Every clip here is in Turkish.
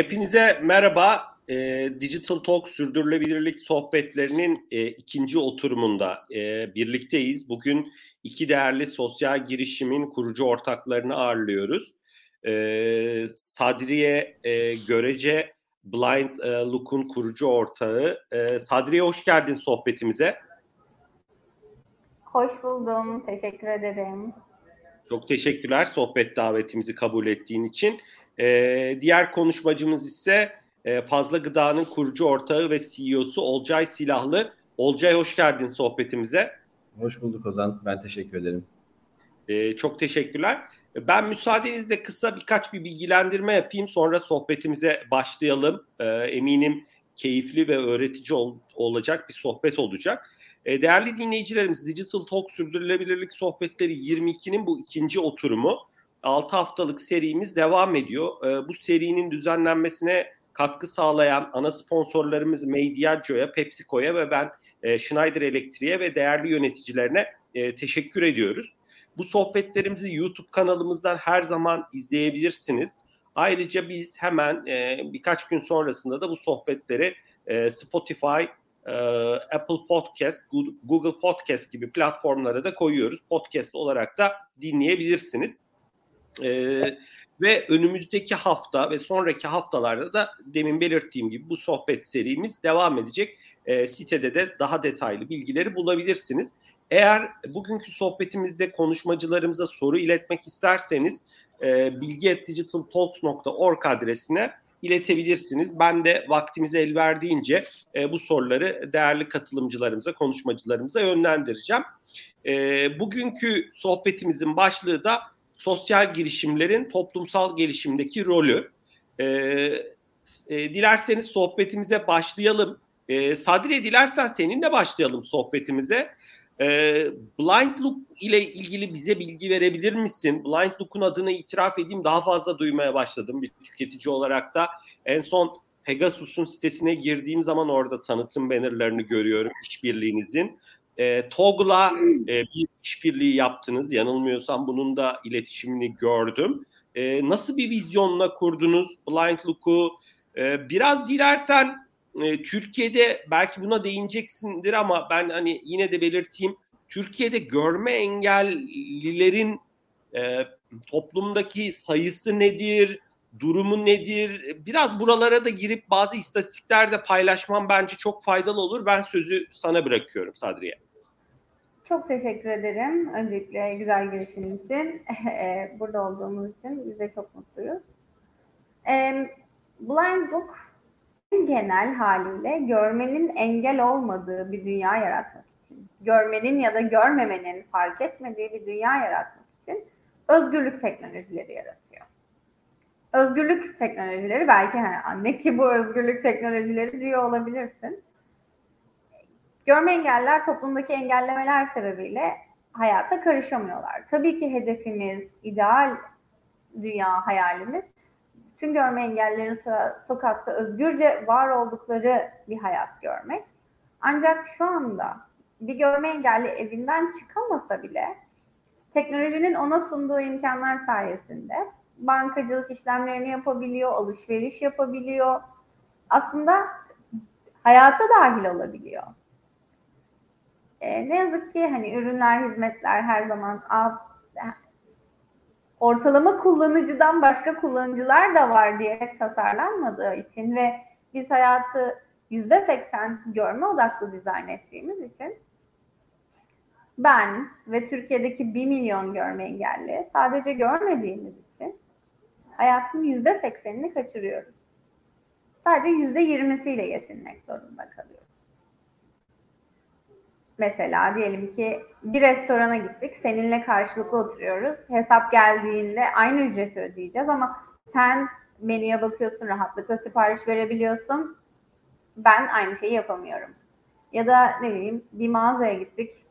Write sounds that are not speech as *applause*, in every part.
Hepinize merhaba. E, Digital Talk sürdürülebilirlik sohbetlerinin e, ikinci oturumunda e, birlikteyiz. Bugün iki değerli sosyal girişimin kurucu ortaklarını ağırlıyoruz. E, Sadriye e, Görece Blind e, Look'un kurucu ortağı. E, Sadriye hoş geldin sohbetimize. Hoş buldum. Teşekkür ederim. Çok teşekkürler sohbet davetimizi kabul ettiğin için. Ee, diğer konuşmacımız ise e, Fazla Gıda'nın kurucu ortağı ve CEO'su Olcay Silahlı. Olcay hoş geldin sohbetimize. Hoş bulduk Ozan. Ben teşekkür ederim. Ee, çok teşekkürler. Ben müsaadenizle kısa birkaç bir bilgilendirme yapayım. Sonra sohbetimize başlayalım. Ee, eminim keyifli ve öğretici ol, olacak bir sohbet olacak. Değerli dinleyicilerimiz Digital Talk Sürdürülebilirlik Sohbetleri 22'nin bu ikinci oturumu. 6 haftalık serimiz devam ediyor. Ee, bu serinin düzenlenmesine katkı sağlayan ana sponsorlarımız Mediaggio'ya, PepsiCo'ya ve ben e, Schneider Electric'e ve değerli yöneticilerine e, teşekkür ediyoruz. Bu sohbetlerimizi YouTube kanalımızdan her zaman izleyebilirsiniz. Ayrıca biz hemen e, birkaç gün sonrasında da bu sohbetleri e, Spotify, e, Apple Podcast, Google Podcast gibi platformlara da koyuyoruz. Podcast olarak da dinleyebilirsiniz. E, ve önümüzdeki hafta ve sonraki haftalarda da demin belirttiğim gibi bu sohbet serimiz devam edecek. E, sitede de daha detaylı bilgileri bulabilirsiniz. Eğer bugünkü sohbetimizde konuşmacılarımıza soru iletmek isterseniz e, bilgi.digitaltalks.org adresine iletebilirsiniz. Ben de vaktimize el verdiğince e, bu soruları değerli katılımcılarımıza, konuşmacılarımıza yönlendireceğim. E, bugünkü sohbetimizin başlığı da sosyal girişimlerin toplumsal gelişimdeki rolü. E, e, dilerseniz sohbetimize başlayalım. E, Sadire dilersen seninle başlayalım sohbetimize. E, Blind Look ile ilgili bize bilgi verebilir misin? Blind Look'un adını itiraf edeyim daha fazla duymaya başladım bir tüketici olarak da. En son Pegasus'un sitesine girdiğim zaman orada tanıtım bannerlarını görüyorum işbirliğinizin. E, TOG'la e, bir işbirliği yaptınız. Yanılmıyorsam bunun da iletişimini gördüm. E, nasıl bir vizyonla kurdunuz Blind Look'u? E, biraz dilersen e, Türkiye'de belki buna değineceksindir ama ben hani yine de belirteyim. Türkiye'de görme engellilerin e, toplumdaki sayısı nedir? Durumu nedir? Biraz buralara da girip bazı istatistikler de paylaşmam bence çok faydalı olur. Ben sözü sana bırakıyorum Sadriye. Çok teşekkür ederim. Öncelikle güzel girişim için. *laughs* Burada olduğumuz için biz de çok mutluyuz. Blind Book genel haliyle görmenin engel olmadığı bir dünya yaratmak için, görmenin ya da görmemenin fark etmediği bir dünya yaratmak için özgürlük teknolojileri yaratıyor. Özgürlük teknolojileri belki hani ne ki bu özgürlük teknolojileri diyor olabilirsin. Görme engeller toplumdaki engellemeler sebebiyle hayata karışamıyorlar. Tabii ki hedefimiz, ideal dünya hayalimiz tüm görme engellerin so- sokakta özgürce var oldukları bir hayat görmek. Ancak şu anda bir görme engelli evinden çıkamasa bile teknolojinin ona sunduğu imkanlar sayesinde bankacılık işlemlerini yapabiliyor, alışveriş yapabiliyor. Aslında hayata dahil olabiliyor. E, ne yazık ki hani ürünler, hizmetler her zaman ortalama kullanıcıdan başka kullanıcılar da var diye tasarlanmadığı için ve biz hayatı yüzde seksen görme odaklı dizayn ettiğimiz için ben ve Türkiye'deki bir milyon görme engelli sadece görmediğimiz hayatın yüzde seksenini kaçırıyoruz. Sadece yüzde yirmisiyle yetinmek zorunda kalıyoruz. Mesela diyelim ki bir restorana gittik, seninle karşılıklı oturuyoruz. Hesap geldiğinde aynı ücreti ödeyeceğiz ama sen menüye bakıyorsun, rahatlıkla sipariş verebiliyorsun. Ben aynı şeyi yapamıyorum. Ya da ne bileyim bir mağazaya gittik,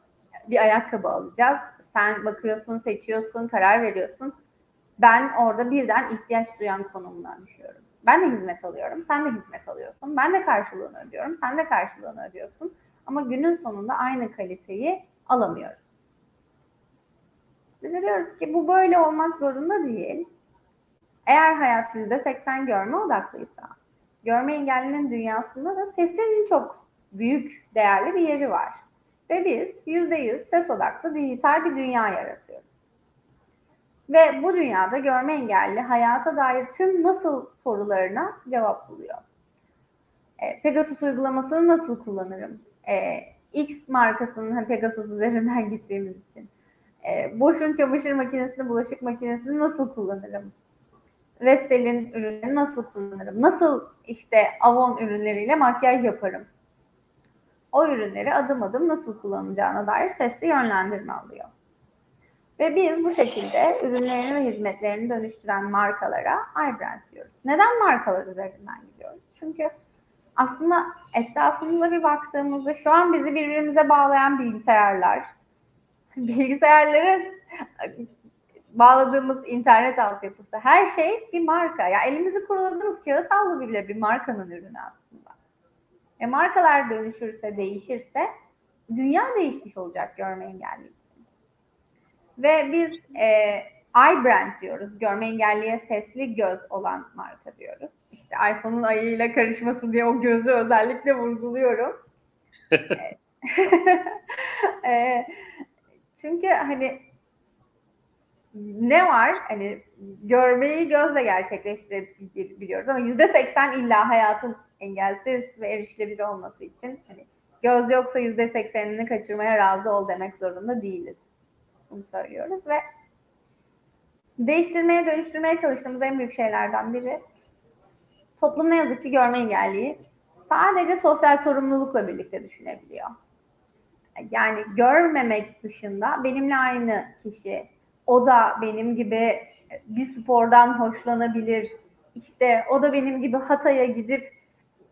bir ayakkabı alacağız. Sen bakıyorsun, seçiyorsun, karar veriyorsun. Ben orada birden ihtiyaç duyan konumdan düşüyorum. Ben de hizmet alıyorum, sen de hizmet alıyorsun. Ben de karşılığını ödüyorum, sen de karşılığını ödüyorsun. Ama günün sonunda aynı kaliteyi alamıyoruz. Biz diyoruz ki bu böyle olmak zorunda değil. Eğer hayat %80 görme odaklıysa, görme engellinin dünyasında da sesin çok büyük, değerli bir yeri var. Ve biz %100 ses odaklı dijital bir dünya yaratıyoruz. Ve bu dünyada görme engelli hayata dair tüm nasıl sorularına cevap buluyor. E, Pegasus uygulamasını nasıl kullanırım? E, X markasının hani Pegasus üzerinden *laughs* gittiğimiz için. E, Boş'un çamaşır makinesini, bulaşık makinesini nasıl kullanırım? Vestel'in ürünlerini nasıl kullanırım? Nasıl işte Avon ürünleriyle makyaj yaparım? O ürünleri adım adım nasıl kullanacağına dair sesli yönlendirme alıyor. Ve biz bu şekilde ürünlerini ve hizmetlerini dönüştüren markalara iBrand diyoruz. Neden markalar üzerinden gidiyoruz? Çünkü aslında etrafımıza bir baktığımızda şu an bizi birbirimize bağlayan bilgisayarlar, *laughs* bilgisayarların bağladığımız internet altyapısı, her şey bir marka. Ya yani elimizi kuruladığımız kağıt havlu bile bir markanın ürünü aslında. E markalar dönüşürse, değişirse dünya değişmiş olacak görme engelli. Ve biz e, iBrand diyoruz. Görme engelliye sesli göz olan marka diyoruz. İşte iPhone'un ayıyla karışması diye o gözü özellikle vurguluyorum. *laughs* *laughs* e, çünkü hani ne var? Hani görmeyi gözle gerçekleştirebiliyoruz ama yüzde seksen illa hayatın engelsiz ve erişilebilir olması için hani göz yoksa yüzde seksenini kaçırmaya razı ol demek zorunda değiliz. Bunu söylüyoruz ve değiştirmeye, dönüştürmeye çalıştığımız en büyük şeylerden biri toplum ne yazık ki görme engelliyi sadece sosyal sorumlulukla birlikte düşünebiliyor. Yani görmemek dışında benimle aynı kişi, o da benim gibi bir spordan hoşlanabilir, işte o da benim gibi Hatay'a gidip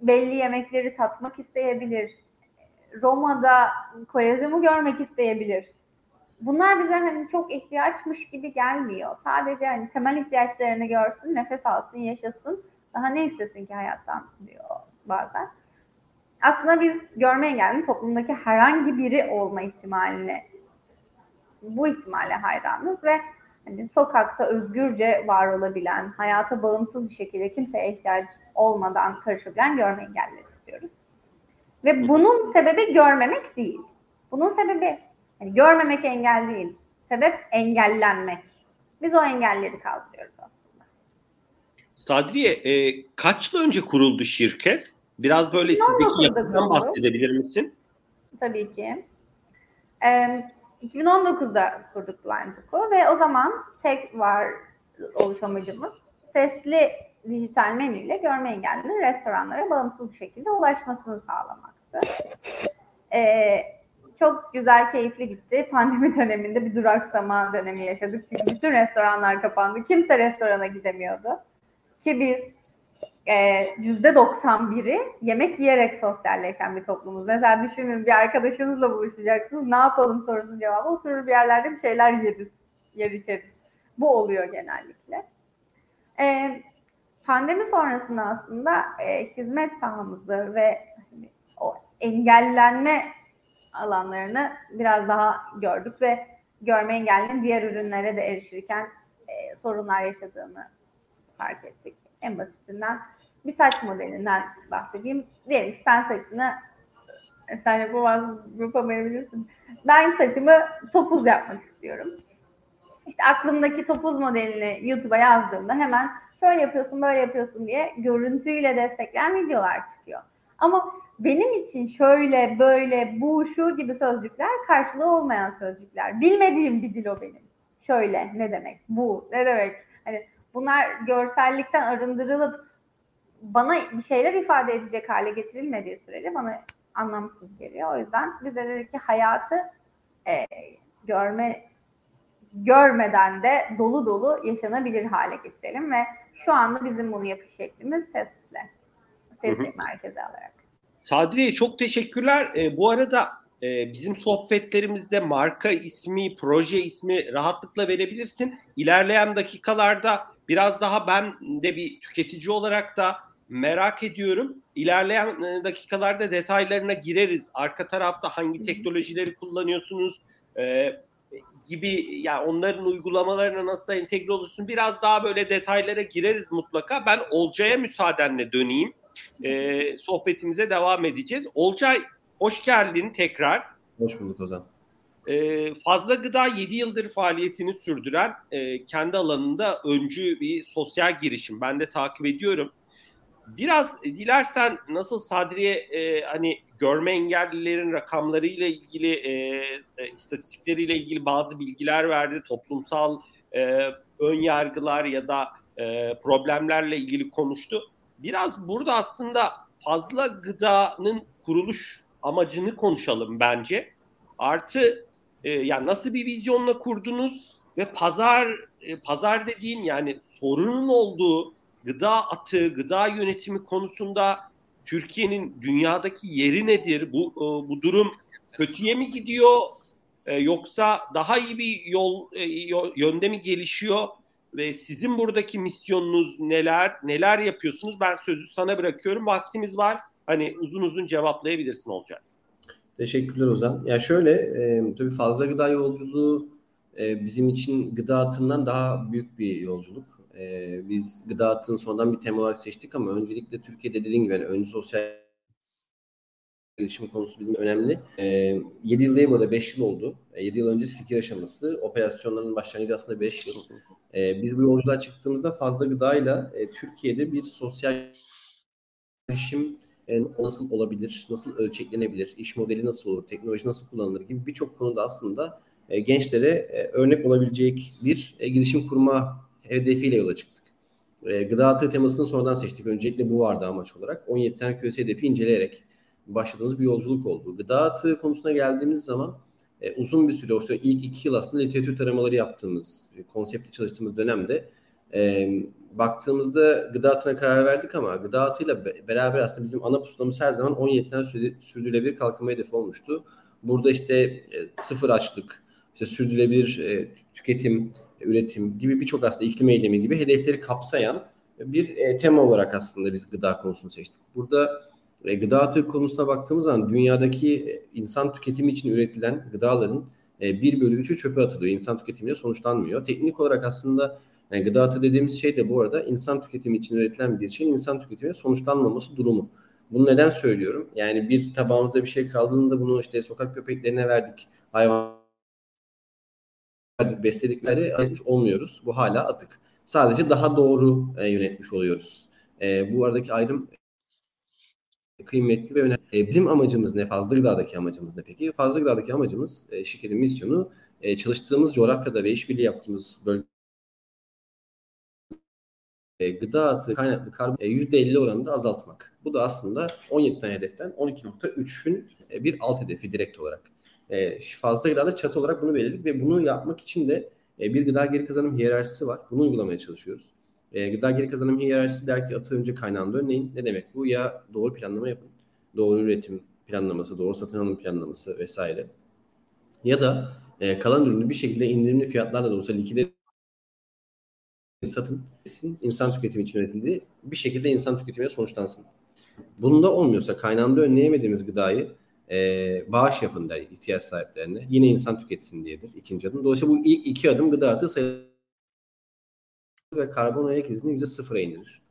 belli yemekleri tatmak isteyebilir, Roma'da Kolezyumu görmek isteyebilir. Bunlar bize hani çok ihtiyaçmış gibi gelmiyor. Sadece hani temel ihtiyaçlarını görsün, nefes alsın, yaşasın. Daha ne istesin ki hayattan diyor bazen. Aslında biz görme engellinin toplumdaki herhangi biri olma ihtimaline bu ihtimale hayranız ve hani sokakta özgürce var olabilen, hayata bağımsız bir şekilde kimseye ihtiyaç olmadan karışabilen görme engellileri istiyoruz. Ve bunun sebebi görmemek değil. Bunun sebebi yani görmemek engel değil. Sebep engellenmek. Biz o engelleri kaldırıyoruz aslında. Sadriye e, kaç yıl önce kuruldu şirket? Biraz böyle sizdeki yapıdan bahsedebilir misin? Tabii ki. Ee, 2019'da kurduk Blind Book'u ve o zaman tek var oluş amacımız sesli dijital menüyle görme engellinin restoranlara bağımsız bir şekilde ulaşmasını sağlamaktı. Ee, çok güzel, keyifli gitti. Pandemi döneminde bir duraksama dönemi yaşadık. Çünkü bütün restoranlar kapandı. Kimse restorana gidemiyordu. Ki biz yüzde 91'i yemek yiyerek sosyalleşen bir toplumuz. Mesela düşünün bir arkadaşınızla buluşacaksınız. Ne yapalım sorusunun cevabı oturur bir yerlerde bir şeyler yeriz, yer içeriz. Bu oluyor genellikle. Ee, pandemi sonrasında aslında e, hizmet sahamızı ve hani, o engellenme alanlarını biraz daha gördük ve görme engellinin diğer ürünlere de erişirken e, sorunlar yaşadığını fark ettik. En basitinden bir saç modelinden bahsedeyim. Diyelim ki sen saçını sen yapamaz, yapamayabilirsin. Ben saçımı topuz yapmak istiyorum. İşte aklımdaki topuz modelini YouTube'a yazdığımda hemen şöyle yapıyorsun, böyle yapıyorsun diye görüntüyle destekleyen videolar çıkıyor. Ama benim için şöyle, böyle, bu, şu gibi sözcükler karşılığı olmayan sözcükler. Bilmediğim bir dil o benim. Şöyle ne demek, bu ne demek. Hani bunlar görsellikten arındırılıp bana bir şeyler ifade edecek hale getirilmediği sürece bana anlamsız geliyor. O yüzden biz de dedik ki hayatı e, görme görmeden de dolu dolu yaşanabilir hale getirelim ve şu anda bizim bunu yapış şeklimiz sesle. Sesi merkeze alarak. Sadriye çok teşekkürler. E, bu arada e, bizim sohbetlerimizde marka ismi, proje ismi rahatlıkla verebilirsin. İlerleyen dakikalarda biraz daha ben de bir tüketici olarak da merak ediyorum. İlerleyen e, dakikalarda detaylarına gireriz. Arka tarafta hangi teknolojileri kullanıyorsunuz? Ee, gibi yani onların uygulamalarına nasıl entegre olursun biraz daha böyle detaylara gireriz mutlaka. Ben Olcay'a müsaadenle döneyim. E, sohbetimize devam edeceğiz. Olcay hoş geldin tekrar. Hoş bulduk Ozan. E, Fazla Gıda 7 yıldır faaliyetini sürdüren e, kendi alanında öncü bir sosyal girişim. Ben de takip ediyorum. Biraz dilersen nasıl Sadriye e, hani görme engellilerin rakamlarıyla ilgili e, e, istatistikleriyle ilgili bazı bilgiler verdi. Toplumsal e, ön yargılar ya da e, problemlerle ilgili konuştu. Biraz burada aslında fazla gıdanın kuruluş amacını konuşalım bence. Artı e, yani nasıl bir vizyonla kurdunuz ve pazar e, pazar dediğin yani sorunun olduğu gıda atığı, gıda yönetimi konusunda Türkiye'nin dünyadaki yeri nedir? Bu e, bu durum kötüye mi gidiyor e, yoksa daha iyi bir yol e, yönde mi gelişiyor? Ve sizin buradaki misyonunuz neler? Neler yapıyorsunuz? Ben sözü sana bırakıyorum. Vaktimiz var. Hani uzun uzun cevaplayabilirsin olacak. Teşekkürler Ozan. Ya şöyle, e, tabii fazla gıda yolculuğu e, bizim için gıda atından daha büyük bir yolculuk. E, biz gıda attığını sonradan bir tema olarak seçtik ama öncelikle Türkiye'de dediğim gibi yani önce sosyal gelişim konusu bizim önemli. E, 7 yıl değil burada 5 yıl oldu. E, 7 yıl öncesi fikir aşaması. Operasyonların başlangıcı aslında 5 yıl. E, biz bu yolculuğa çıktığımızda fazla gıdayla e, Türkiye'de bir sosyal gelişim e, nasıl olabilir, nasıl ölçeklenebilir, iş modeli nasıl olur, teknoloji nasıl kullanılır gibi birçok konuda aslında e, gençlere e, örnek olabilecek bir e, girişim kurma hedefiyle yola çıktık. E, gıda atığı temasını sonradan seçtik. Öncelikle bu vardı amaç olarak. 17 tane QS hedefi inceleyerek başladığımız bir yolculuk oldu. Gıda atığı konusuna geldiğimiz zaman e, uzun bir süre, işte ilk iki yıl aslında literatür taramaları yaptığımız, e, konsepti çalıştığımız dönemde e, baktığımızda gıda atına karar verdik ama gıda atıyla beraber aslında bizim ana pusulamız her zaman 17 tane sürdürülebilir kalkınma hedefi olmuştu. Burada işte e, sıfır açlık, işte sürdürülebilir e, tüketim, üretim gibi birçok aslında iklim eylemi gibi hedefleri kapsayan bir e, tema olarak aslında biz gıda konusunu seçtik. Burada e, gıda atığı konusuna baktığımız zaman dünyadaki e, insan tüketimi için üretilen gıdaların e, 1 bölü 3'ü çöpe atılıyor. İnsan tüketimiyle sonuçlanmıyor. Teknik olarak aslında yani gıda atığı dediğimiz şey de bu arada insan tüketimi için üretilen bir şeyin insan tüketimiyle sonuçlanmaması durumu. Bunu neden söylüyorum? Yani bir tabağımızda bir şey kaldığında bunu işte sokak köpeklerine verdik. Hayvan besledikleri ayırmış olmuyoruz. Bu hala atık. Sadece daha doğru e, yönetmiş oluyoruz. E, bu aradaki ayrım kıymetli ve önemli. E, bizim amacımız ne? Fazla gıdadaki amacımız ne peki? Fazla gıdadaki amacımız e, şirketin misyonu e, çalıştığımız coğrafyada ve işbirliği yaptığımız bölge e, gıda atı kaynaklı karbon e, %50 oranında azaltmak. Bu da aslında 17 tane hedeften 12.3'ün e, bir alt hedefi direkt olarak e, fazla gıdada çatı olarak bunu belirledik ve bunu yapmak için de bir gıda geri kazanım hiyerarşisi var. Bunu uygulamaya çalışıyoruz. E, gıda geri kazanım hiyerarşisi der ki atı önce kaynağında örneğin ne demek bu? Ya doğru planlama yapın. Doğru üretim planlaması, doğru satın alım planlaması vesaire. Ya da e, kalan ürünü bir şekilde indirimli fiyatlarla da olsa likide satın. insan tüketimi için üretildiği bir şekilde insan tüketimine sonuçlansın. Bunda olmuyorsa kaynağında önleyemediğimiz gıdayı e, bağış yapın der ihtiyaç sahiplerine. Yine insan tüketsin diyedir ikinci adım. Dolayısıyla bu ilk iki adım gıda atığı sayılır ve karbon ayak izini yüzde sıfıra indirir.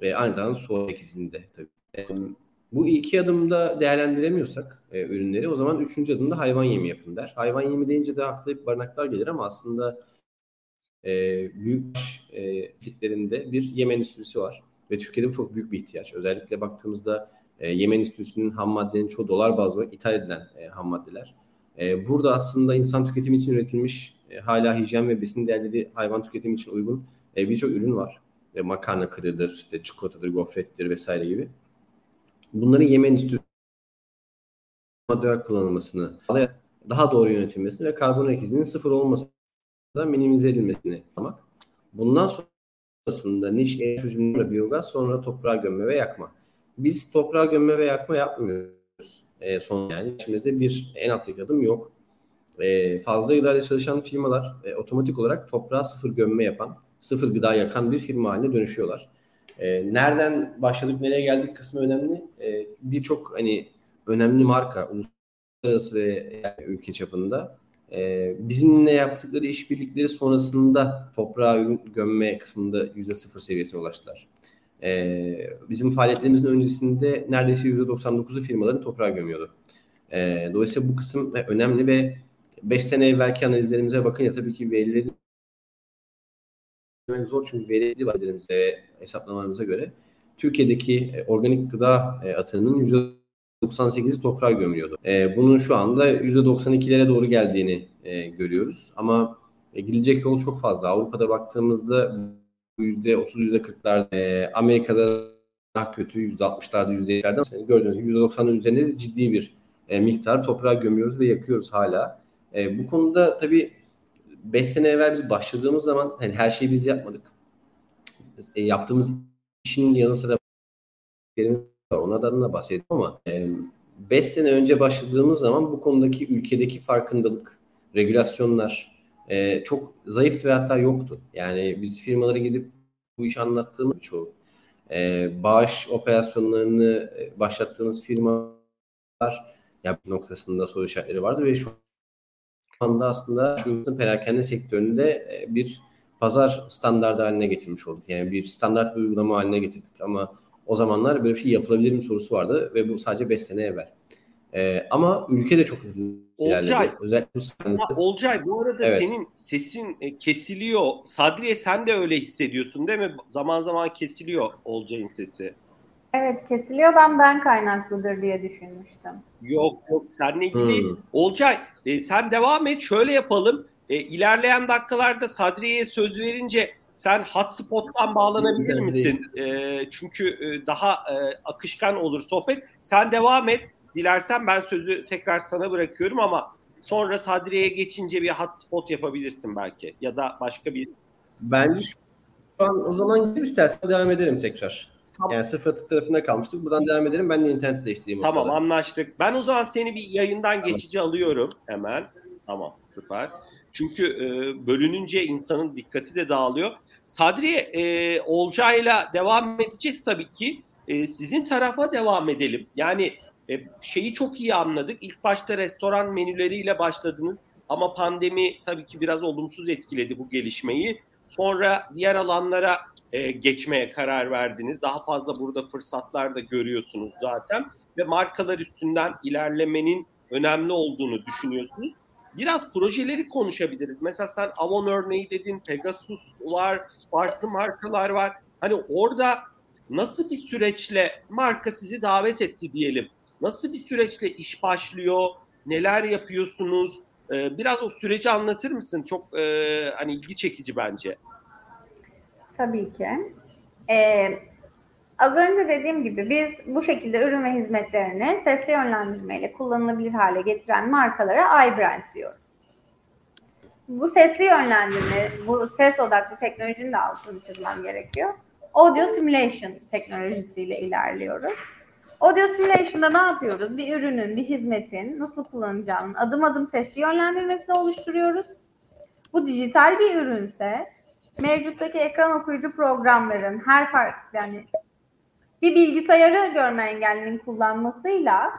E, aynı zamanda su ayak izini de tabii. E, bu iki adımda değerlendiremiyorsak e, ürünleri o zaman üçüncü adımda hayvan yemi yapın der. Hayvan yemi deyince de aklı barınaklar gelir ama aslında e, büyük e, fitlerinde bir yem endüstrisi var. Ve Türkiye'de bu çok büyük bir ihtiyaç. Özellikle baktığımızda e, Yemen Enstitüsü'nün ham maddenin çoğu dolar bazlı ithal edilen e, ham maddeler. E, burada aslında insan tüketimi için üretilmiş e, hala hijyen ve besin değerleri hayvan tüketimi için uygun e, birçok ürün var. E, makarna kırıdır, işte çikolatadır, gofrettir vesaire gibi. Bunların Yemen Enstitüsü madde kullanılmasını daha doğru yönetilmesini ve karbon ayak izinin sıfır olmasını minimize edilmesini yapmak. Bundan sonrasında niş çözümlerle biyogaz sonra toprağa gömme ve yakma. Biz toprağa gömme ve yakma yapmıyoruz. E, son yani içimizde bir en alttaki adım yok. E, fazla gıdayla çalışan firmalar e, otomatik olarak toprağa sıfır gömme yapan, sıfır gıda yakan bir firma haline dönüşüyorlar. E, nereden başladık, nereye geldik kısmı önemli. E, Birçok hani önemli marka, uluslararası ve yani ülke çapında e, bizimle yaptıkları işbirlikleri sonrasında toprağa ürün gömme kısmında yüzde sıfır seviyesine ulaştılar. E, bizim faaliyetlerimizin öncesinde neredeyse yüzde 99'u firmaların toprağa gömüyordu. E, dolayısıyla bu kısım önemli ve 5 sene evvelki analizlerimize bakın ya tabii ki verileri zor çünkü veri bazılarımıza ve hesaplamalarımıza göre Türkiye'deki organik gıda atığının %98'i toprağa gömülüyordu. E, bunun şu anda %92'lere doğru geldiğini e, görüyoruz. Ama e, gidecek yol çok fazla. Avrupa'da baktığımızda %30, %40'lar, e, Amerika'da daha kötü %60'larda, %70'lerden gördüğünüz gibi %90'ın üzerinde ciddi bir e, miktar toprağa gömüyoruz ve yakıyoruz hala. E, bu konuda tabii 5 sene evvel biz başladığımız zaman hani her şeyi biz yapmadık. E, yaptığımız işin yanı sıra ona da adına bahsettim ama 5 e, sene önce başladığımız zaman bu konudaki ülkedeki farkındalık, regülasyonlar e, çok zayıftı ve hatta yoktu. Yani biz firmalara gidip bu işi anlattığımız çoğu e, bağış operasyonlarını başlattığımız firmalar yap noktasında soru işaretleri vardı ve şu anda aslında şu perakende sektöründe e, bir pazar standardı haline getirmiş olduk. Yani bir standart bir uygulama haline getirdik ama o zamanlar böyle bir şey yapılabilir mi sorusu vardı ve bu sadece 5 sene evvel. Ee, ama ülke de çok hızlı Olcay, ilerledi. Özellikle bu Olcay bu arada evet. senin sesin e, kesiliyor. Sadriye sen de öyle hissediyorsun değil mi? Zaman zaman kesiliyor Olcay'ın sesi. Evet kesiliyor. Ben ben kaynaklıdır diye düşünmüştüm. Yok yok seninle ilgili hmm. Olcay e, sen devam et. Şöyle yapalım. E, ilerleyen dakikalarda Sadriye'ye söz verince sen hotspot'tan bağlanabilir misin? E, çünkü e, daha e, akışkan olur sohbet. Sen devam et. Dilersen ben sözü tekrar sana bırakıyorum ama sonra Sadriye'ye geçince bir hotspot yapabilirsin belki. Ya da başka bir... Bence şu an o zaman gidip istersen devam ederim tekrar. Tamam. Yani sıfır atık tarafında kalmıştık. Buradan devam edelim. Ben de interneti değiştireyim. Tamam anlaştık. Ben o zaman seni bir yayından tamam. geçici alıyorum hemen. Tamam süper. Çünkü e, bölününce insanın dikkati de dağılıyor. Sadri e, Olcay'la devam edeceğiz tabii ki. E, sizin tarafa devam edelim. Yani e, şeyi çok iyi anladık. İlk başta restoran menüleriyle başladınız ama pandemi tabii ki biraz olumsuz etkiledi bu gelişmeyi. Sonra diğer alanlara e, geçmeye karar verdiniz. Daha fazla burada fırsatlar da görüyorsunuz zaten ve markalar üstünden ilerlemenin önemli olduğunu düşünüyorsunuz biraz projeleri konuşabiliriz. Mesela sen Avon örneği dedin, Pegasus var, farklı markalar var. Hani orada nasıl bir süreçle marka sizi davet etti diyelim. Nasıl bir süreçle iş başlıyor? Neler yapıyorsunuz? Ee, biraz o süreci anlatır mısın? Çok e, hani ilgi çekici bence. Tabii ki. Ee, Az önce dediğim gibi biz bu şekilde ürün ve hizmetlerini sesli yönlendirmeyle kullanılabilir hale getiren markalara iBrand diyoruz. Bu sesli yönlendirme, bu ses odaklı teknolojinin de altını çizmem gerekiyor. Audio Simulation teknolojisiyle ilerliyoruz. Audio Simulation'da ne yapıyoruz? Bir ürünün, bir hizmetin nasıl kullanacağının adım adım sesli yönlendirmesini oluşturuyoruz. Bu dijital bir ürünse mevcuttaki ekran okuyucu programların her farklı yani bir bilgisayarı görme engellinin kullanmasıyla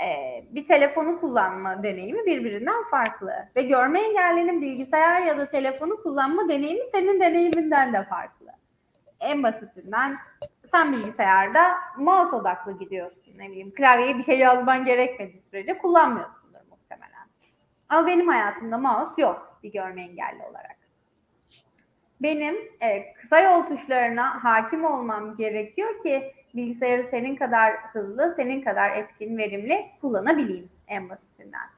e, bir telefonu kullanma deneyimi birbirinden farklı. Ve görme engellinin bilgisayar ya da telefonu kullanma deneyimi senin deneyiminden de farklı. En basitinden sen bilgisayarda mouse odaklı gidiyorsun. Ne bileyim klavyeye bir şey yazman gerekmediği sürece kullanmıyorsundur muhtemelen. Ama benim hayatımda mouse yok bir görme engelli olarak. Benim e, kısa yol tuşlarına hakim olmam gerekiyor ki bilgisayarı senin kadar hızlı, senin kadar etkin, verimli kullanabileyim en basitinden.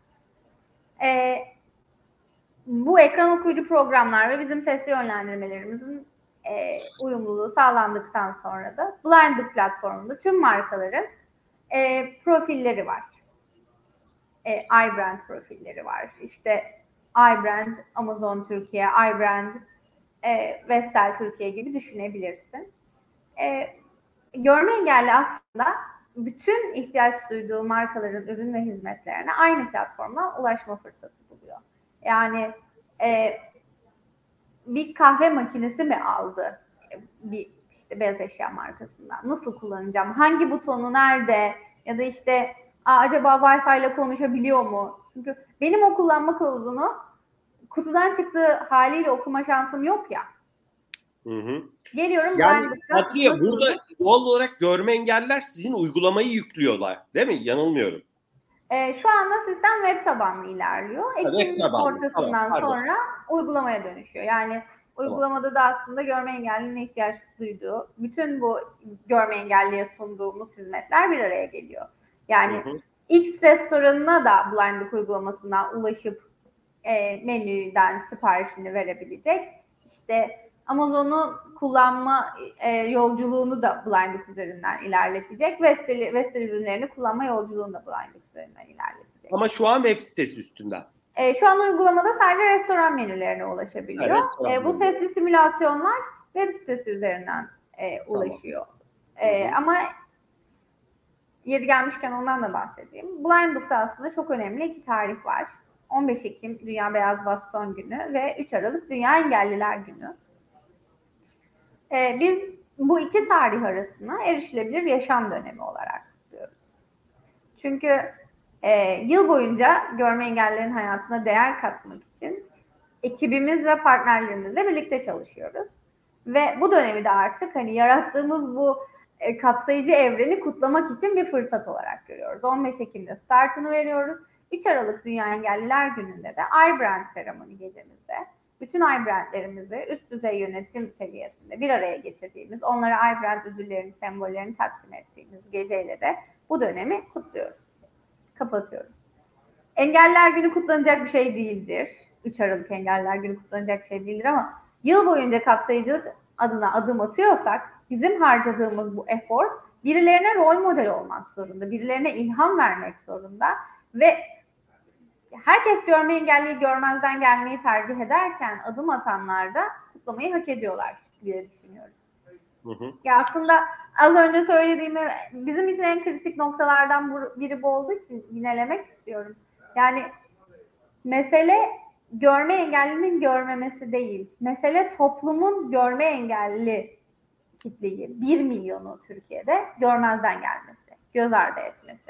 Ee, bu ekran okuyucu programlar ve bizim sesli yönlendirmelerimizin e, uyumluluğu sağlandıktan sonra da Blindbook platformunda tüm markaların e, profilleri var. E, iBrand profilleri var. İşte iBrand Amazon Türkiye, iBrand e, Vestel Türkiye gibi düşünebilirsin. E, görme engelli aslında bütün ihtiyaç duyduğu markaların ürün ve hizmetlerine aynı platformdan ulaşma fırsatı buluyor. Yani e, bir kahve makinesi mi aldı bir işte beyaz eşya markasından? Nasıl kullanacağım? Hangi butonu nerede? Ya da işte Aa, acaba Wi-Fi ile konuşabiliyor mu? Çünkü benim o kullanma kılavuzunu kutudan çıktığı haliyle okuma şansım yok ya. Hı hı. Geliyorum Yani Kadriye nasıl- burada doğal olarak görme engelliler sizin uygulamayı yüklüyorlar. Değil mi? Yanılmıyorum. Ee, şu anda sistem web tabanlı ilerliyor. web Ekim tabanlı. ortasından Tamam, sonra uygulamaya dönüşüyor. Yani uygulamada da aslında görme engellinin ihtiyaç duyduğu bütün bu görme engelliye sunduğumuz hizmetler bir araya geliyor. Yani Hı hı. X restoranına da Blindbook uygulamasından ulaşıp e, menüden siparişini verebilecek. İşte Amazon'u kullanma e, yolculuğunu da Blindbook üzerinden ilerletecek. Vestel, Vestel ürünlerini kullanma yolculuğunu da Blindbook üzerinden ilerletecek. Ama şu an web sitesi üstünden. E, şu an uygulamada sadece restoran menülerine ulaşabiliyor. Ha, restoran E, bu menüleri. sesli simülasyonlar web sitesi üzerinden e, ulaşıyor. E, Hı hı. ama yeri gelmişken ondan da bahsedeyim. Blindbook'ta aslında çok önemli iki tarih var. 15 Ekim Dünya Beyaz Baston Günü ve 3 Aralık Dünya Engelliler Günü. E, biz bu iki tarih arasına erişilebilir yaşam dönemi olarak diyoruz. Çünkü e, yıl boyunca görme engellilerin hayatına değer katmak için ekibimiz ve partnerlerimizle birlikte çalışıyoruz. Ve bu dönemi de artık hani yarattığımız bu e, kapsayıcı evreni kutlamak için bir fırsat olarak görüyoruz. 15 Ekim'de startını veriyoruz. 3 Aralık Dünya Engelliler Günü'nde de iBrand seremoni gecemizde bütün iBrandlerimizi üst düzey yönetim seviyesinde bir araya getirdiğimiz, onlara iBrand ödüllerini, sembollerini takdim ettiğimiz geceyle de bu dönemi kutluyoruz. Kapatıyoruz. Engeller Günü kutlanacak bir şey değildir. 3 Aralık Engeller Günü kutlanacak bir şey değildir ama yıl boyunca kapsayıcılık adına adım atıyorsak bizim harcadığımız bu efor birilerine rol model olmak zorunda, birilerine ilham vermek zorunda ve herkes görme engelliyi görmezden gelmeyi tercih ederken adım atanlar da kutlamayı hak ediyorlar diye düşünüyorum. Hı hı. Ya aslında az önce söylediğimi bizim için en kritik noktalardan biri bu olduğu için yinelemek istiyorum. Yani mesele görme engellinin görmemesi değil. Mesele toplumun görme engelli kitleyi, 1 milyonu Türkiye'de görmezden gelmesi, göz ardı etmesi.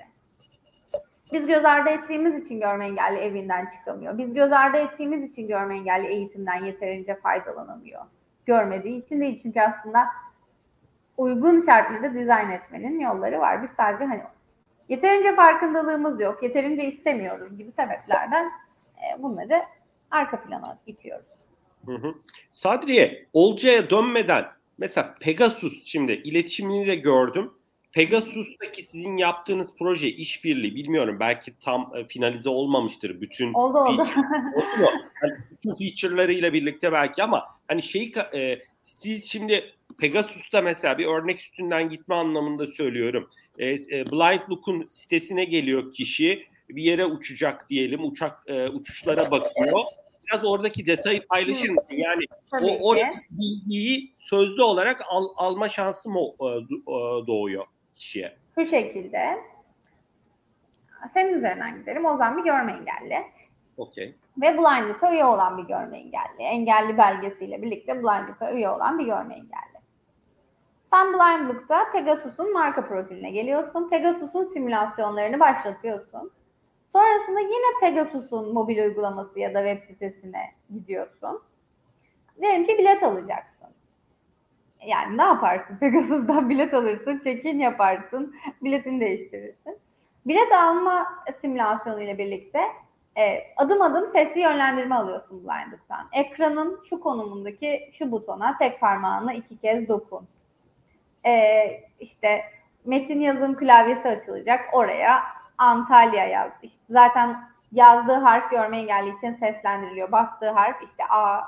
Biz göz ardı ettiğimiz için görme engelli evinden çıkamıyor. Biz göz ardı ettiğimiz için görme engelli eğitimden yeterince faydalanamıyor. Görmediği için değil çünkü aslında uygun şartlarda dizayn etmenin yolları var. Biz sadece hani yeterince farkındalığımız yok, yeterince istemiyoruz gibi sebeplerden e, bunları arka plana itiyoruz. Hı hı. Sadriye, Olcay'a dönmeden mesela Pegasus şimdi iletişimini de gördüm. Pegasus'taki sizin yaptığınız proje işbirliği bilmiyorum belki tam e, finalize olmamıştır bütün Oldu oldu. *laughs* Oldu mu? Hani bütün feature'larıyla birlikte belki ama hani şeyi e, siz şimdi Pegasus'ta mesela bir örnek üstünden gitme anlamında söylüyorum. E, e, Blind Look'un sitesine geliyor kişi bir yere uçacak diyelim uçak e, uçuşlara bakıyor. Biraz oradaki detayı paylaşır mısın? Yani Tabii o oradaki bilgiyi sözlü olarak al, alma şansı mı e, e, doğuyor kişiye? Şu şekilde. Senin üzerinden gidelim. Ozan bir görme engelli. Okey. Ve Blindbook'a üye olan bir görme engelli. Engelli belgesiyle birlikte Blindbook'a üye olan bir görme engelli. Sen Blindbook'ta Pegasus'un marka profiline geliyorsun. Pegasus'un simülasyonlarını başlatıyorsun. Sonrasında yine Pegasus'un mobil uygulaması ya da web sitesine gidiyorsun. Diyelim ki bilet alacaksın. Yani ne yaparsın? *laughs* Pegasus'tan bilet alırsın, check-in yaparsın, biletini değiştirirsin. Bilet alma simülasyonu ile birlikte e, adım adım sesli yönlendirme alıyorsun Blindbook'tan. Ekranın şu konumundaki şu butona tek parmağınla iki kez dokun. E, işte metin yazım klavyesi açılacak. Oraya Antalya yaz. İşte zaten yazdığı harf görme engelli için seslendiriliyor. Bastığı harf işte A,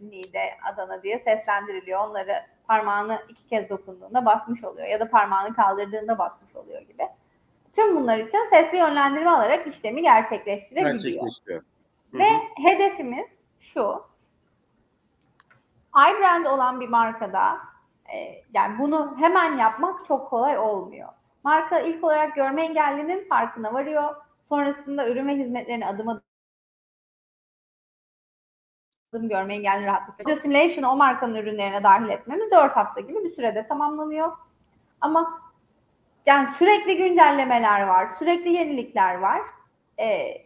Niğde, Adana diye seslendiriliyor. Onları parmağını iki kez dokunduğunda basmış oluyor. Ya da parmağını kaldırdığında basmış oluyor gibi. Tüm bunlar için sesli yönlendirme alarak işlemi gerçekleştirebiliyor. Gerçekleştiriyor. Ve hedefimiz şu. iBrand olan bir markada e, yani bunu hemen yapmak çok kolay olmuyor. Marka ilk olarak görme engellinin farkına varıyor. Sonrasında ürün ve hizmetlerini adım adım görme engelli rahatlıkla. Video Simulation'ı o markanın ürünlerine dahil etmemiz 4 hafta gibi bir sürede tamamlanıyor. Ama yani sürekli güncellemeler var, sürekli yenilikler var. Ee,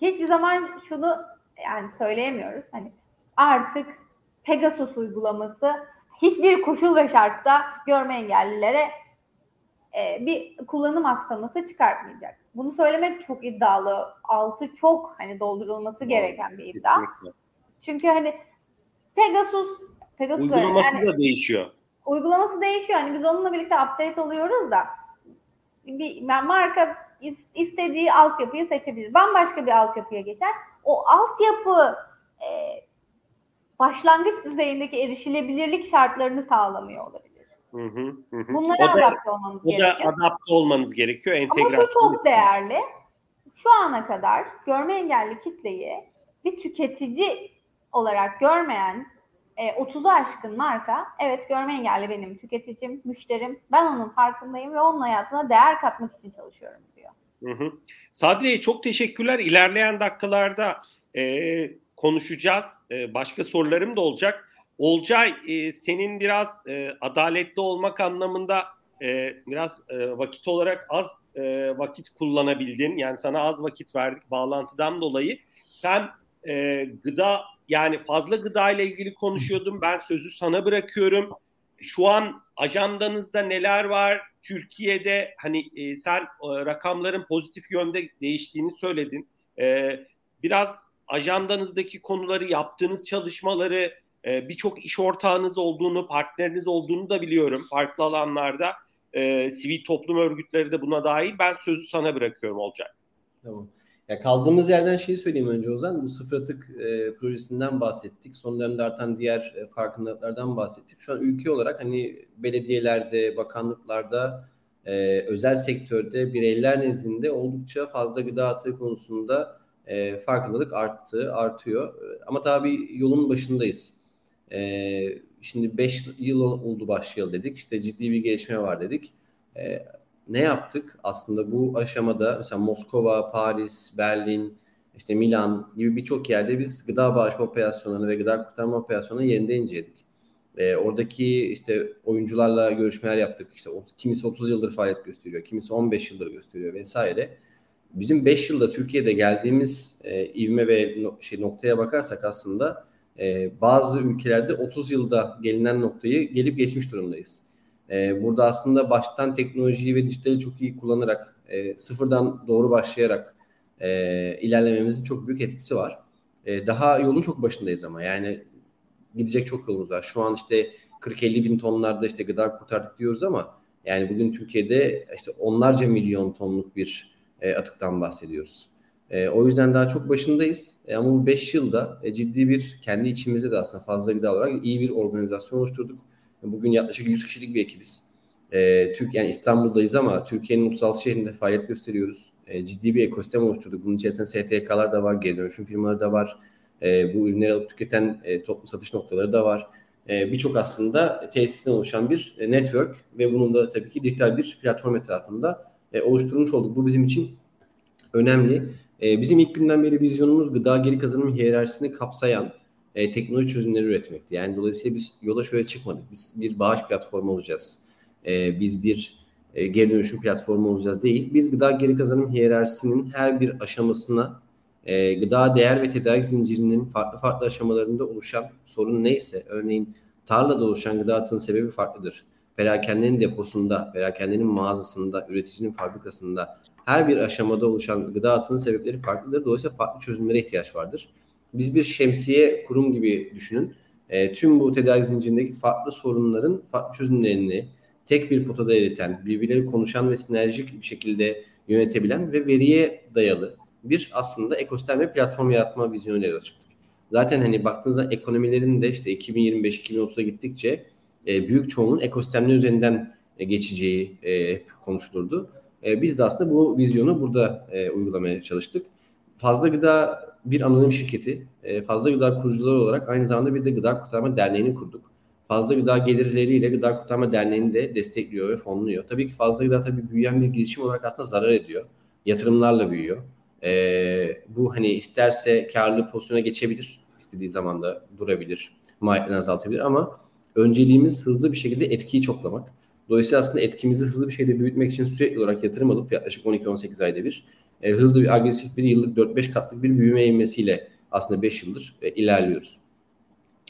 hiçbir zaman şunu yani söyleyemiyoruz. Hani artık Pegasus uygulaması hiçbir koşul ve şartta görme engellilere e, bir kullanım aksaması çıkartmayacak. Bunu söylemek çok iddialı. Altı çok hani doldurulması gereken bir iddia. Kesinlikle. Çünkü hani Pegasus Pegasus uygulaması yani, da değişiyor. Uygulaması değişiyor. Hani biz onunla birlikte update oluyoruz da bir marka istediği altyapıyı seçebilir. Bambaşka bir altyapıya geçer. O altyapı e, başlangıç düzeyindeki erişilebilirlik şartlarını sağlamıyor olabilir. Hı hı, hı. Bunlara o da, adapte olmanız o gerekiyor. O da adapte olmanız gerekiyor. Entegrasyon Ama şu çok değerli. Şu ana kadar görme engelli kitleyi bir tüketici olarak görmeyen e, 30'u aşkın marka evet görme engelli benim tüketicim, müşterim. Ben onun farkındayım ve onun hayatına değer katmak için çalışıyorum diyor. Hı hı. Sadriye çok teşekkürler. İlerleyen dakikalarda e, konuşacağız. E, başka sorularım da olacak. Olcay e, senin biraz e, adaletli olmak anlamında e, biraz e, vakit olarak az e, vakit kullanabildin. Yani sana az vakit verdik bağlantıdan dolayı. Sen e, gıda yani fazla gıda ile ilgili konuşuyordum. Ben sözü sana bırakıyorum. Şu an ajandanızda neler var? Türkiye'de hani e, sen e, rakamların pozitif yönde değiştiğini söyledin. E, biraz ajandanızdaki konuları, yaptığınız çalışmaları, e, birçok iş ortağınız olduğunu, partneriniz olduğunu da biliyorum farklı alanlarda. E, sivil toplum örgütleri de buna dahil. Ben sözü sana bırakıyorum olacak. Tamam. Ya kaldığımız yerden şeyi söyleyeyim önce Ozan. Bu sıfır atık e, projesinden bahsettik. Son dönemde artan diğer e, farkındalıklardan bahsettik. Şu an ülke olarak hani belediyelerde, bakanlıklarda, e, özel sektörde bireyler nezdinde oldukça fazla gıda atığı konusunda e, farkındalık arttı, artıyor. Ama tabii yolun başındayız. E, şimdi 5 yıl oldu başlayalı dedik. İşte ciddi bir gelişme var dedik. E, ne yaptık? Aslında bu aşamada mesela Moskova, Paris, Berlin, işte Milan gibi birçok yerde biz gıda bağış operasyonlarını ve gıda kurtarma operasyonlarını yerinde inceledik. E, oradaki işte oyuncularla görüşmeler yaptık. İşte kimisi 30 yıldır faaliyet gösteriyor, kimisi 15 yıldır gösteriyor vesaire. Bizim 5 yılda Türkiye'de geldiğimiz e, ivme ve no, şey noktaya bakarsak aslında e, bazı ülkelerde 30 yılda gelinen noktayı gelip geçmiş durumdayız. E, burada aslında baştan teknolojiyi ve dijitali çok iyi kullanarak, e, sıfırdan doğru başlayarak e, ilerlememizin çok büyük etkisi var. E, daha yolun çok başındayız ama yani gidecek çok yolumuz var. Şu an işte 40-50 bin tonlarda işte gıda kurtardık diyoruz ama yani bugün Türkiye'de işte onlarca milyon tonluk bir atıktan bahsediyoruz. O yüzden daha çok başındayız. Ama bu 5 yılda ciddi bir kendi içimizde de aslında fazla gıda olarak iyi bir organizasyon oluşturduk. Bugün yaklaşık 100 kişilik bir ekibiz. E, Türk yani İstanbul'dayız ama Türkiye'nin 36 şehrinde faaliyet gösteriyoruz. E, ciddi bir ekosistem oluşturduk. Bunun içerisinde STK'lar da var, geri dönüşüm firmaları da var. E, bu ürünleri alıp tüketen e, toplu satış noktaları da var. E, Birçok aslında tesisten oluşan bir e, network ve bunun da tabii ki dijital bir platform etrafında e, oluşturmuş olduk. Bu bizim için önemli. E, bizim ilk günden beri vizyonumuz gıda geri kazanım hiyerarşisini kapsayan e, teknoloji çözümleri üretmekti. Yani dolayısıyla biz yola şöyle çıkmadık. Biz bir bağış platformu olacağız. E, biz bir e, geri dönüşüm platformu olacağız değil. Biz gıda geri kazanım hiyerarşisinin her bir aşamasına e, gıda değer ve tedarik zincirinin farklı farklı aşamalarında oluşan sorun neyse örneğin tarlada oluşan gıda atığının sebebi farklıdır. Perakendenin deposunda, perakendenin mağazasında, üreticinin fabrikasında her bir aşamada oluşan gıda atığının sebepleri farklıdır. Dolayısıyla farklı çözümlere ihtiyaç vardır. Biz bir şemsiye kurum gibi düşünün. E, tüm bu tedarik zincirindeki farklı sorunların farklı çözümlerini tek bir potada eriten, birbirleri konuşan ve sinerjik bir şekilde yönetebilen ve veriye dayalı bir aslında ekosistem ve platform yaratma vizyonuyla yola çıktık. Zaten hani baktığınızda ekonomilerin de işte 2025-2030'a gittikçe e, büyük çoğunun ekosistemler üzerinden e, geçeceği e, konuşulurdu. E, biz de aslında bu vizyonu burada e, uygulamaya çalıştık. Fazla Gıda bir anonim şirketi. E, Fazla Gıda kurucuları olarak aynı zamanda bir de Gıda Kurtarma Derneği'ni kurduk. Fazla Gıda gelirleriyle Gıda Kurtarma Derneği'ni de destekliyor ve fonluyor. Tabii ki Fazla Gıda tabii büyüyen bir girişim olarak aslında zarar ediyor. Yatırımlarla büyüyor. E, bu hani isterse karlı pozisyona geçebilir. istediği zaman da durabilir. Maliyetlerini azaltabilir ama önceliğimiz hızlı bir şekilde etkiyi çoklamak. Dolayısıyla aslında etkimizi hızlı bir şekilde büyütmek için sürekli olarak yatırım alıp yaklaşık 12-18 ayda bir e, hızlı bir agresif bir yıllık 4-5 katlık bir büyüme ivmesiyle aslında 5 yıldır e, ilerliyoruz.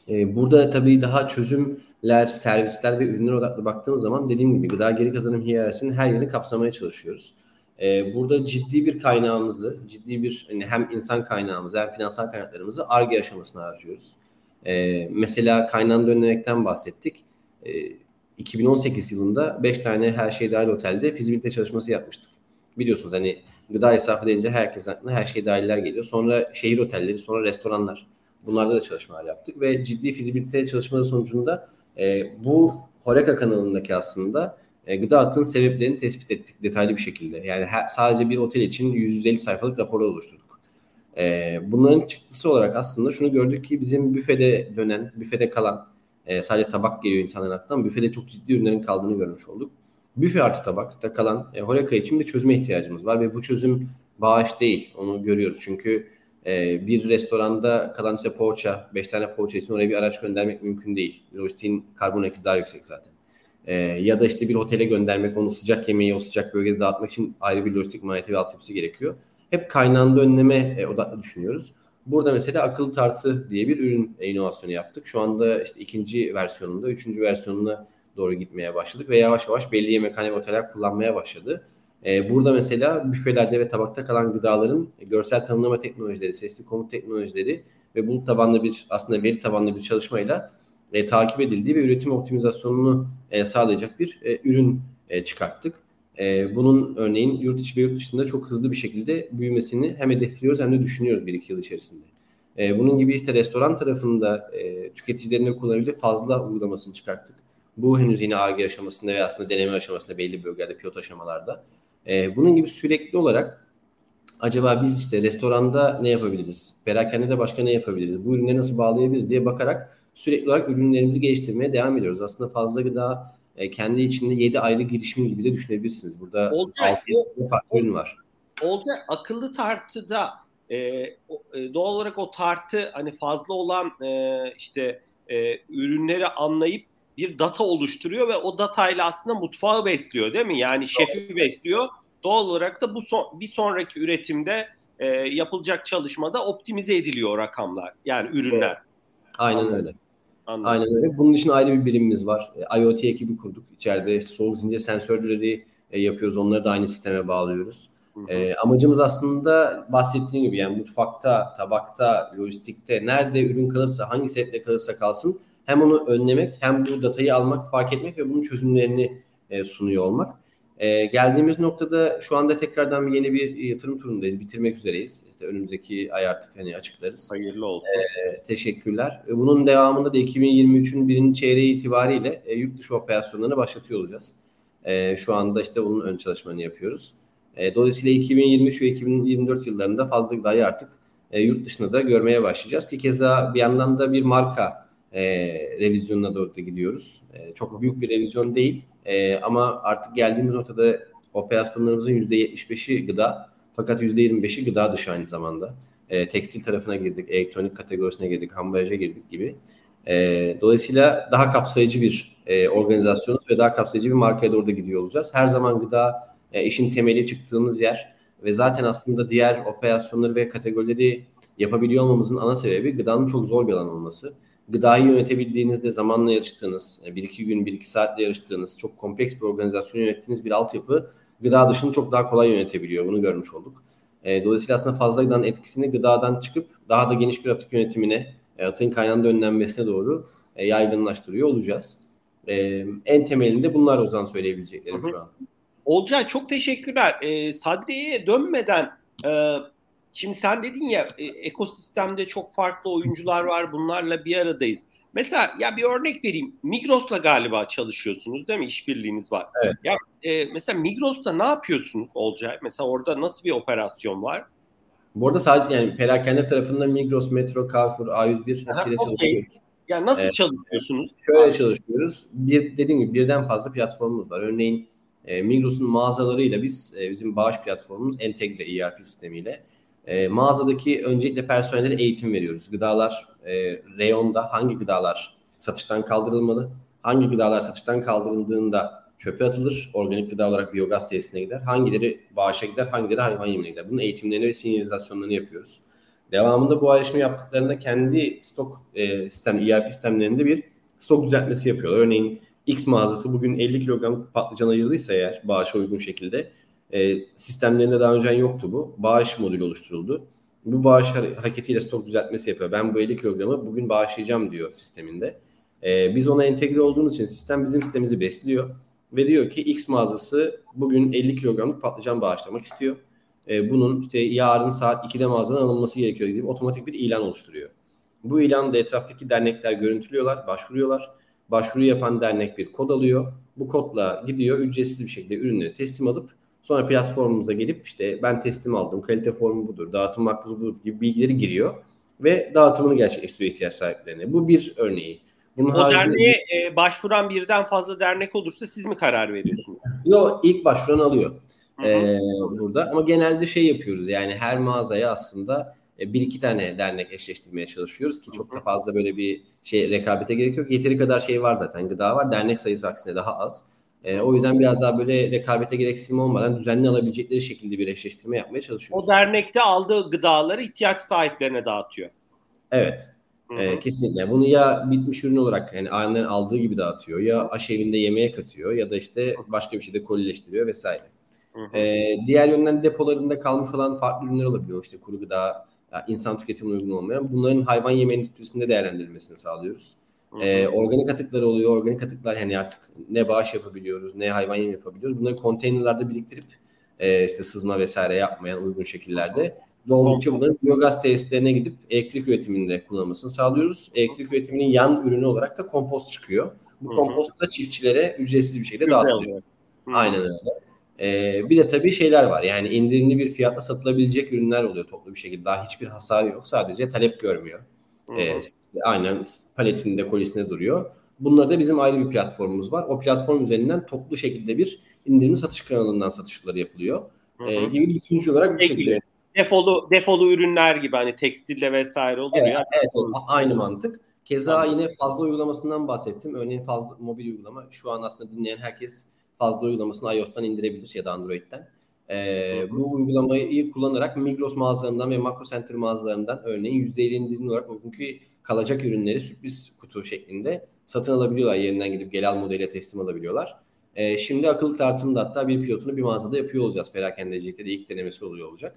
E, burada tabii daha çözümler, servisler ve ürünler odaklı baktığımız zaman dediğim gibi gıda geri kazanım hiyerarşisinin her yerini kapsamaya çalışıyoruz. E, burada ciddi bir kaynağımızı, ciddi bir hani hem insan kaynağımızı hem finansal kaynaklarımızı ARGE aşamasına harcıyoruz. E, mesela kaynağın dönemekten bahsettik. E, 2018 yılında 5 tane her şey dahil otelde fizibilite çalışması yapmıştık. Biliyorsunuz hani gıda israfı deyince herkes aklına her şey dahiller geliyor. Sonra şehir otelleri, sonra restoranlar. Bunlarda da çalışmalar yaptık ve ciddi fizibilite çalışmaları sonucunda e, bu Horeca kanalındaki aslında e, gıda attığın sebeplerini tespit ettik detaylı bir şekilde. Yani her, sadece bir otel için 150 sayfalık raporu oluşturduk. E, bunların çıktısı olarak aslında şunu gördük ki bizim büfede dönen, büfede kalan e, sadece tabak geliyor insanların aklından. Büfede çok ciddi ürünlerin kaldığını görmüş olduk. Büfe artı tabakta kalan e, Horeca için bir çözüme ihtiyacımız var ve bu çözüm bağış değil. Onu görüyoruz. Çünkü e, bir restoranda kalan işte poğaça, 5 tane poğaça için oraya bir araç göndermek mümkün değil. Lojistiğin karbon eksi daha yüksek zaten. E, ya da işte bir otele göndermek, onu sıcak yemeği o sıcak bölgede dağıtmak için ayrı bir lojistik maliyeti ve altyapısı gerekiyor. Hep kaynağında önleme e, odaklı düşünüyoruz. Burada mesela akıllı tartı diye bir ürün inovasyonu yaptık. Şu anda işte ikinci versiyonunda, üçüncü versiyonuna doğru gitmeye başladık ve yavaş yavaş belli yemekhane oteller kullanmaya başladı. Ee, burada mesela büfelerde ve tabakta kalan gıdaların görsel tanımlama teknolojileri, sesli komut teknolojileri ve bulut tabanlı bir aslında veri tabanlı bir çalışmayla e, takip edildiği ve üretim optimizasyonunu e, sağlayacak bir e, ürün e, çıkarttık. E, bunun örneğin yurt içi ve yurt dışında çok hızlı bir şekilde büyümesini hem hedefliyoruz hem de düşünüyoruz bir iki yıl içerisinde. E, bunun gibi işte restoran tarafında e, tüketicilerine kullanabilecek fazla uygulamasını çıkarttık. Bu henüz yine ARGE aşamasında ve aslında deneme aşamasında belli bölgelerde pilot aşamalarda. E, bunun gibi sürekli olarak acaba biz işte restoranda ne yapabiliriz? Perakende başka ne yapabiliriz? Bu ürünleri nasıl bağlayabiliriz diye bakarak sürekli olarak ürünlerimizi geliştirmeye devam ediyoruz. Aslında fazla gıda e, kendi içinde 7 ayrı girişim gibi de düşünebilirsiniz. Burada Olcay, 6 farklı ürün var. Olcay akıllı tartıda e, e, doğal olarak o tartı hani fazla olan e, işte e, ürünleri anlayıp bir data oluşturuyor ve o datayla aslında mutfağı besliyor değil mi? Yani şefi besliyor. Doğal olarak da bu son, bir sonraki üretimde e, yapılacak çalışmada optimize ediliyor rakamlar. Yani ürünler. Aynen Anladım. öyle. Anladım. Aynen öyle. Bunun için ayrı bir birimimiz var. E, IoT ekibi kurduk. İçeride soğuk zincir sensörleri e, yapıyoruz. Onları da aynı sisteme bağlıyoruz. E, amacımız aslında bahsettiğim gibi yani mutfakta, tabakta, lojistikte nerede ürün kalırsa, hangi sebeple kalırsa kalsın hem onu önlemek hem bu datayı almak, fark etmek ve bunun çözümlerini e, sunuyor olmak. E, geldiğimiz noktada şu anda tekrardan bir yeni bir yatırım turundayız. Bitirmek üzereyiz. İşte önümüzdeki ay artık hani açıklarız. Hayırlı olsun. E, teşekkürler. E, bunun devamında da 2023'ün birinci çeyreği itibariyle e, yurt dışı operasyonlarını başlatıyor olacağız. E, şu anda işte bunun ön çalışmalarını yapıyoruz. E, dolayısıyla 2023 ve 2024 yıllarında fazla gıdayı artık e, yurt dışında da görmeye başlayacağız. Ki keza bir yandan da bir marka e, revizyonuna doğru da gidiyoruz. E, çok büyük bir revizyon değil e, ama artık geldiğimiz noktada operasyonlarımızın %75'i gıda fakat %25'i gıda dışı aynı zamanda. E, tekstil tarafına girdik, elektronik kategorisine girdik, hambalaja girdik gibi. E, dolayısıyla daha kapsayıcı bir e, organizasyonuz ve daha kapsayıcı bir markaya doğru da gidiyor olacağız. Her zaman gıda e, işin temeli çıktığımız yer ve zaten aslında diğer operasyonları ve kategorileri yapabiliyor olmamızın ana sebebi gıdanın çok zor bir alan olması gıdayı yönetebildiğinizde zamanla yarıştığınız, bir iki gün, bir iki saatle yarıştığınız, çok kompleks bir organizasyon yönettiğiniz bir altyapı gıda dışını çok daha kolay yönetebiliyor. Bunu görmüş olduk. E, dolayısıyla aslında fazla gıdanın etkisini gıdadan çıkıp daha da geniş bir atık yönetimine, e, atığın kaynağında önlenmesine doğru e, yaygınlaştırıyor olacağız. E, en temelinde bunlar o zaman söyleyebileceklerim şu an. Olcay çok teşekkürler. E, Sadriye'ye dönmeden e, Şimdi sen dedin ya e, ekosistemde çok farklı oyuncular var bunlarla bir aradayız. Mesela ya bir örnek vereyim. Migros'la galiba çalışıyorsunuz değil mi? İşbirliğiniz var. Evet. Ya e, mesela Migros'ta ne yapıyorsunuz Olcay? Mesela orada nasıl bir operasyon var? Bu arada sadece yani perakende tarafında Migros, Metro, Carrefour, A101 hepsiyle okay. çalışıyoruz. Yani nasıl evet. çalışıyorsunuz? Şöyle çalışıyoruz. Bir dediğim gibi birden fazla platformumuz var. Örneğin e, Migros'un mağazalarıyla biz e, bizim bağış platformumuz entegre ERP sistemiyle e, mağazadaki öncelikle personellere eğitim veriyoruz. Gıdalar e, reyonda hangi gıdalar satıştan kaldırılmalı? Hangi gıdalar satıştan kaldırıldığında çöpe atılır. Organik gıda olarak biyogaz tesisine gider. Hangileri bağışa gider, hangileri hayvan yemine gider. Bunun eğitimlerini ve sinyalizasyonlarını yapıyoruz. Devamında bu ayrışma yaptıklarında kendi stok e, sistem, ERP sistemlerinde bir stok düzeltmesi yapıyorlar. Örneğin X mağazası bugün 50 kilogram patlıcan ayırdıysa eğer bağışa uygun şekilde e, sistemlerinde daha önce yoktu bu. Bağış modülü oluşturuldu. Bu bağış hareketiyle stok düzeltmesi yapıyor. Ben bu 50 kilogramı bugün bağışlayacağım diyor sisteminde. E, biz ona entegre olduğumuz için sistem bizim sistemimizi besliyor. Ve diyor ki X mağazası bugün 50 kilogramlık patlıcan bağışlamak istiyor. E, bunun işte yarın saat 2'de mağazadan alınması gerekiyor gibi otomatik bir ilan oluşturuyor. Bu ilanı da etraftaki dernekler görüntülüyorlar, başvuruyorlar. Başvuru yapan dernek bir kod alıyor. Bu kodla gidiyor ücretsiz bir şekilde ürünleri teslim alıp sonra platformumuza gelip işte ben teslim aldım, kalite formu budur, dağıtım makbuzu budur gibi bilgileri giriyor ve dağıtımını gerçekleştiriyor ihtiyaç sahiplerine. Bu bir örneği. Bunun o haricinde... derneğe e, başvuran birden fazla dernek olursa siz mi karar veriyorsunuz? Yok ilk başvuran alıyor. E, burada ama genelde şey yapıyoruz yani her mağazaya aslında e, bir iki tane dernek eşleştirmeye çalışıyoruz ki çok da fazla böyle bir şey rekabete gerek yok. Yeteri kadar şey var zaten gıda var. Dernek sayısı aksine daha az. E, o yüzden biraz daha böyle rekabete gereksinim olmadan düzenli alabilecekleri şekilde bir eşleştirme yapmaya çalışıyoruz. O dernekte aldığı gıdaları ihtiyaç sahiplerine dağıtıyor. Evet. E, kesinlikle. Bunu ya bitmiş ürün olarak yani aynen aldığı gibi dağıtıyor ya aşevinde yemeğe katıyor ya da işte başka bir şeyde kolileştiriyor vesaire. E, diğer yönden depolarında kalmış olan farklı ürünler olabiliyor. İşte kuru gıda, insan tüketimine uygun olmayan. Bunların hayvan yeme endüstrisinde değerlendirilmesini sağlıyoruz. E, organik atıklar oluyor. Organik atıklar yani artık ne bağış yapabiliyoruz ne hayvan yem yapabiliyoruz. Bunları konteynerlerde biriktirip e, işte sızma vesaire yapmayan uygun şekillerde doldukça bunların biyogaz tesislerine gidip elektrik üretiminde kullanılmasını sağlıyoruz. Elektrik üretiminin yan ürünü olarak da kompost çıkıyor. Bu kompost da çiftçilere ücretsiz bir şekilde dağıtılıyor. Aynen öyle. Ee, bir de tabii şeyler var. Yani indirimli bir fiyatla satılabilecek ürünler oluyor toplu bir şekilde. Daha hiçbir hasar yok. Sadece talep görmüyor. Ee, aynen paletinde, kolisinde duruyor. Bunlarda bizim ayrı bir platformumuz var. O platform üzerinden toplu şekilde bir indirimli satış kanalından satışları yapılıyor. Ee, gibi bir üçüncü olarak bu şekilde. Defolu, defolu ürünler gibi hani tekstille vesaire oluyor. Evet, evet aynı mantık. Keza yine fazla uygulamasından bahsettim. Örneğin fazla mobil uygulama. Şu an aslında dinleyen herkes fazla uygulamasını iOS'tan indirebilir ya da Android'den. Ee, bu uygulamayı kullanarak Migros mağazalarından ve Makro Center mağazalarından örneğin %50 indirimli olarak bugünkü kalacak ürünleri sürpriz kutu şeklinde satın alabiliyorlar. Yerinden gidip gel al modeliyle teslim alabiliyorlar. Ee, şimdi akıllı tartımda hatta bir pilotunu bir mağazada yapıyor olacağız. Perakendecilikte de ilk denemesi oluyor olacak.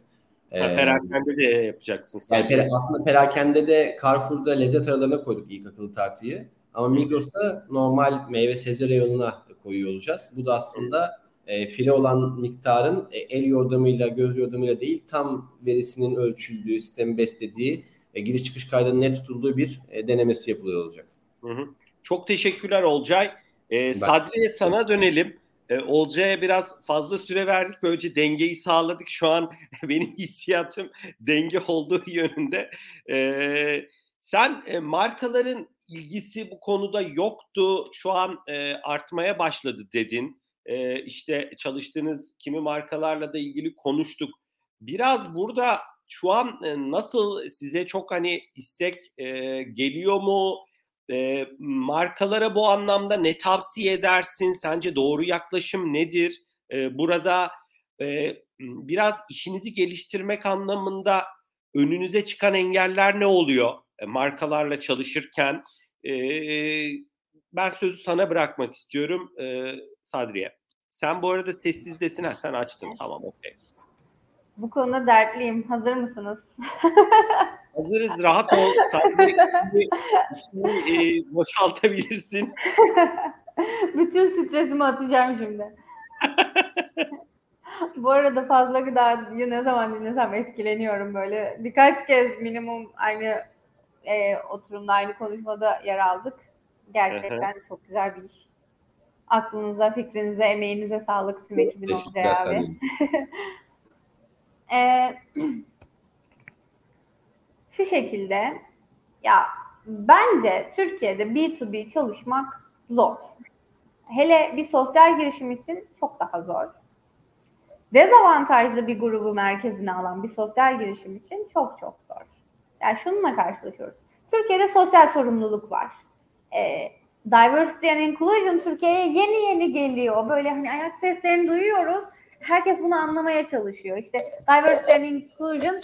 Ee, perakende de yapacaksın. Yani pera, aslında perakende de Carrefour'da lezzet aralarına koyduk ilk akıllı tartıyı. Ama Migros'ta normal meyve sebze reyonuna koyuyor olacağız. Bu da aslında e, file olan miktarın e, el yordamıyla, göz yordamıyla değil tam verisinin ölçüldüğü, sistemi beslediği, e, giriş çıkış kaydının net tutulduğu bir e, denemesi yapılıyor olacak. Hı hı. Çok teşekkürler Olcay. E, Sadriye sana dönelim. E, Olcay'a biraz fazla süre verdik. Böylece dengeyi sağladık. Şu an *laughs* benim hissiyatım denge olduğu *laughs* yönünde. E, sen e, markaların ilgisi bu konuda yoktu. Şu an e, artmaya başladı dedin. E, işte çalıştığınız kimi markalarla da ilgili konuştuk. Biraz burada şu an e, nasıl size çok hani istek e, geliyor mu? E, markalara bu anlamda ne tavsiye edersin? Sence doğru yaklaşım nedir? E, burada e, biraz işinizi geliştirmek anlamında önünüze çıkan engeller ne oluyor? E, markalarla çalışırken e, ben sözü sana bırakmak istiyorum e, Sadriye. Sen bu arada sessizdesin. Ha, sen açtın. Tamam okey. Bu konuda dertliyim. Hazır mısınız? *laughs* Hazırız. Rahat ol. Sadriye e, boşaltabilirsin. *laughs* Bütün stresimi atacağım şimdi. *laughs* Bu arada fazla gıdayı ne zaman dinlesem etkileniyorum böyle. Birkaç kez minimum aynı e, oturumda aynı konuşmada yer aldık. Gerçekten çok güzel bir iş. Aklınıza, fikrinize, emeğinize sağlık tüm ekibin Olcay abi. E, *clears throat* şu şekilde ya bence Türkiye'de B2B çalışmak zor. Hele bir sosyal girişim için çok daha zor. Dezavantajlı bir grubu merkezine alan bir sosyal girişim için çok çok zor. Yani şununla karşılaşıyoruz. Türkiye'de sosyal sorumluluk var. Ee, diversity and inclusion Türkiye'ye yeni yeni geliyor. Böyle hani ayak seslerini duyuyoruz. Herkes bunu anlamaya çalışıyor. İşte diversity and inclusion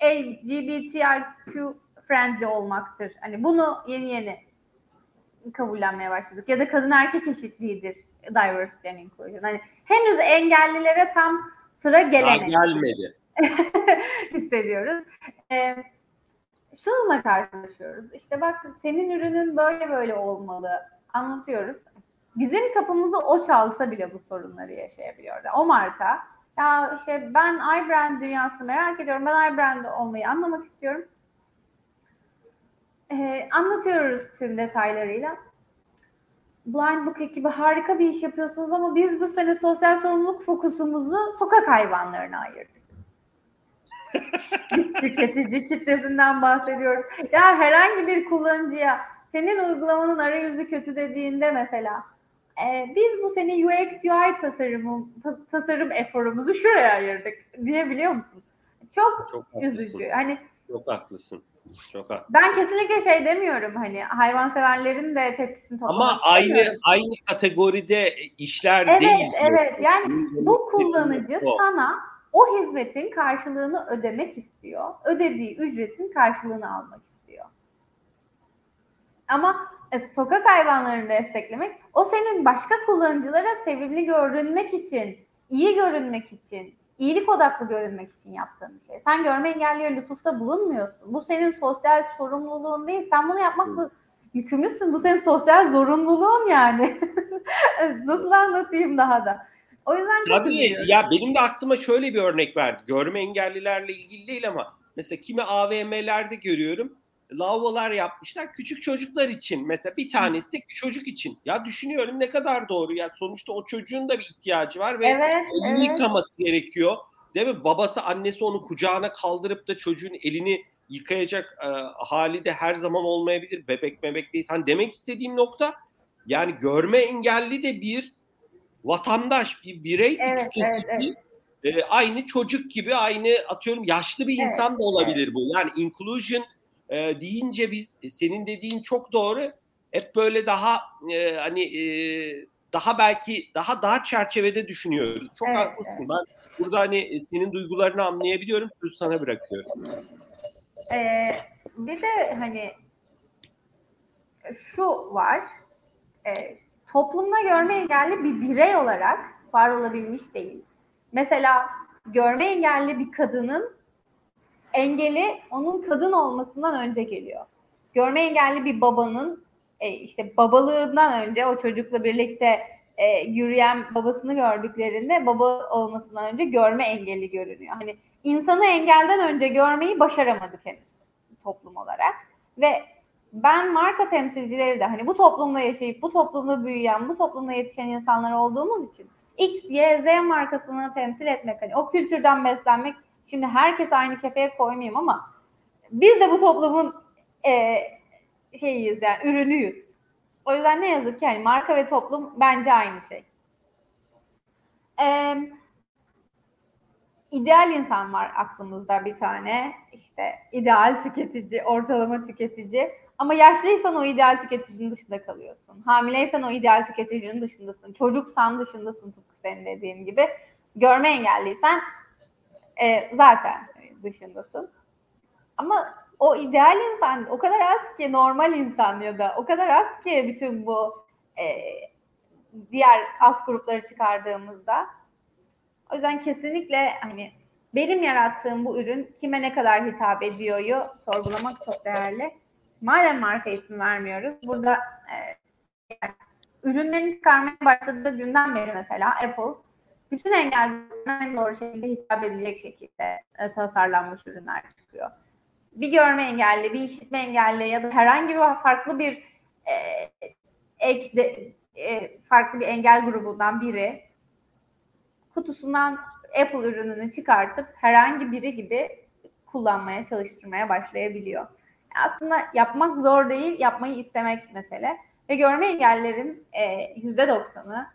e, LGBTIQ friendly olmaktır. Hani bunu yeni yeni kabullenmeye başladık. Ya da kadın erkek eşitliğidir diversity and inclusion. Hani henüz engellilere tam sıra gelemedi. Daha gelmedi. *laughs* hissediyoruz. Ee, şununla karşılaşıyoruz. İşte bak senin ürünün böyle böyle olmalı. Anlatıyoruz. Bizim kapımızı o çalsa bile bu sorunları yaşayabiliyor. O marka ya işte ben iBrand dünyasını merak ediyorum. Ben iBrand olmayı anlamak istiyorum. Ee, anlatıyoruz tüm detaylarıyla. Blind Book ekibi harika bir iş yapıyorsunuz ama biz bu sene sosyal sorumluluk fokusumuzu sokak hayvanlarına ayırdık. *laughs* tüketici kitlesinden bahsediyoruz. Ya herhangi bir kullanıcıya senin uygulamanın arayüzü kötü dediğinde mesela e, biz bu sene UX UI tasarımı tasarım eforumuzu şuraya ayırdık diyebiliyor musun? Çok, Çok üzücü. Hani Çok haklısın. Çok haklısın. Ben kesinlikle şey demiyorum hani hayvanseverlerin de tepkisini toplamak Ama aynı aynı kategoride işler evet, değil. Evet evet yani bu kullanıcı sana o hizmetin karşılığını ödemek istiyor. Ödediği ücretin karşılığını almak istiyor. Ama sokak hayvanlarını desteklemek o senin başka kullanıcılara sevimli görünmek için, iyi görünmek için, iyilik odaklı görünmek için yaptığın bir şey. Sen görme engelliye lütufta bulunmuyorsun. Bu senin sosyal sorumluluğun değil. Sen bunu yapmakla yükümlüsün. Bu senin sosyal zorunluluğun yani. *laughs* Nasıl anlatayım daha da? O yüzden Tabii ya benim de aklıma şöyle bir örnek verdi. Görme engellilerle ilgili değil ama mesela kimi AVM'lerde görüyorum. Lavabolar yapmışlar küçük çocuklar için. Mesela bir tanesi de çocuk için. Ya düşünüyorum ne kadar doğru ya. Sonuçta o çocuğun da bir ihtiyacı var ve evet, elini evet. yıkaması gerekiyor. Değil mi? Babası annesi onu kucağına kaldırıp da çocuğun elini yıkayacak e, hali de her zaman olmayabilir. Bebek bebek değil. Hani demek istediğim nokta yani görme engelli de bir vatandaş, bir birey, evet, bir. Evet, evet. E, aynı çocuk gibi, aynı atıyorum yaşlı bir insan evet, da olabilir evet. bu. Yani inclusion e, deyince biz e, senin dediğin çok doğru. Hep böyle daha e, hani e, daha belki daha dar çerçevede düşünüyoruz. Çok evet, haklısın. Evet. Ben burada hani e, senin duygularını anlayabiliyorum. Sözü sana bırakıyorum. Ee, bir de hani şu var. E, toplumda görme engelli bir birey olarak var olabilmiş değil. Mesela görme engelli bir kadının engeli onun kadın olmasından önce geliyor. Görme engelli bir babanın e, işte babalığından önce o çocukla birlikte e, yürüyen babasını gördüklerinde baba olmasından önce görme engelli görünüyor. Hani insanı engelden önce görmeyi başaramadık henüz toplum olarak ve ben marka temsilcileri de hani bu toplumda yaşayıp bu toplumda büyüyen, bu toplumda yetişen insanlar olduğumuz için X, Y, Z markasını temsil etmek, hani o kültürden beslenmek, şimdi herkes aynı kefeye koymayayım ama biz de bu toplumun e, şeyiyiz yani ürünüyüz. O yüzden ne yazık ki hani marka ve toplum bence aynı şey. Ee, ideal insan var aklımızda bir tane. İşte ideal tüketici, ortalama tüketici. Ama yaşlıysan o ideal tüketicinin dışında kalıyorsun. Hamileysen o ideal tüketicinin dışındasın. Çocuksan dışındasın tıpkı senin dediğin gibi. Görme engelliysen e, zaten dışındasın. Ama o ideal insan o kadar az ki normal insan ya da o kadar az ki bütün bu e, diğer alt grupları çıkardığımızda. O yüzden kesinlikle hani benim yarattığım bu ürün kime ne kadar hitap ediyor'yu sorgulamak çok değerli madem marka ismi vermiyoruz burada e, yani, ürünlerini çıkarmaya başladığı günden beri mesela Apple bütün engellilerine en doğru şekilde hitap edecek şekilde e, tasarlanmış ürünler çıkıyor. Bir görme engelli, bir işitme engelli ya da herhangi bir farklı bir e, ek de, e, farklı bir engel grubundan biri kutusundan Apple ürününü çıkartıp herhangi biri gibi kullanmaya, çalıştırmaya başlayabiliyor aslında yapmak zor değil, yapmayı istemek mesele. Ve görme engellerin e, yüzde doksanı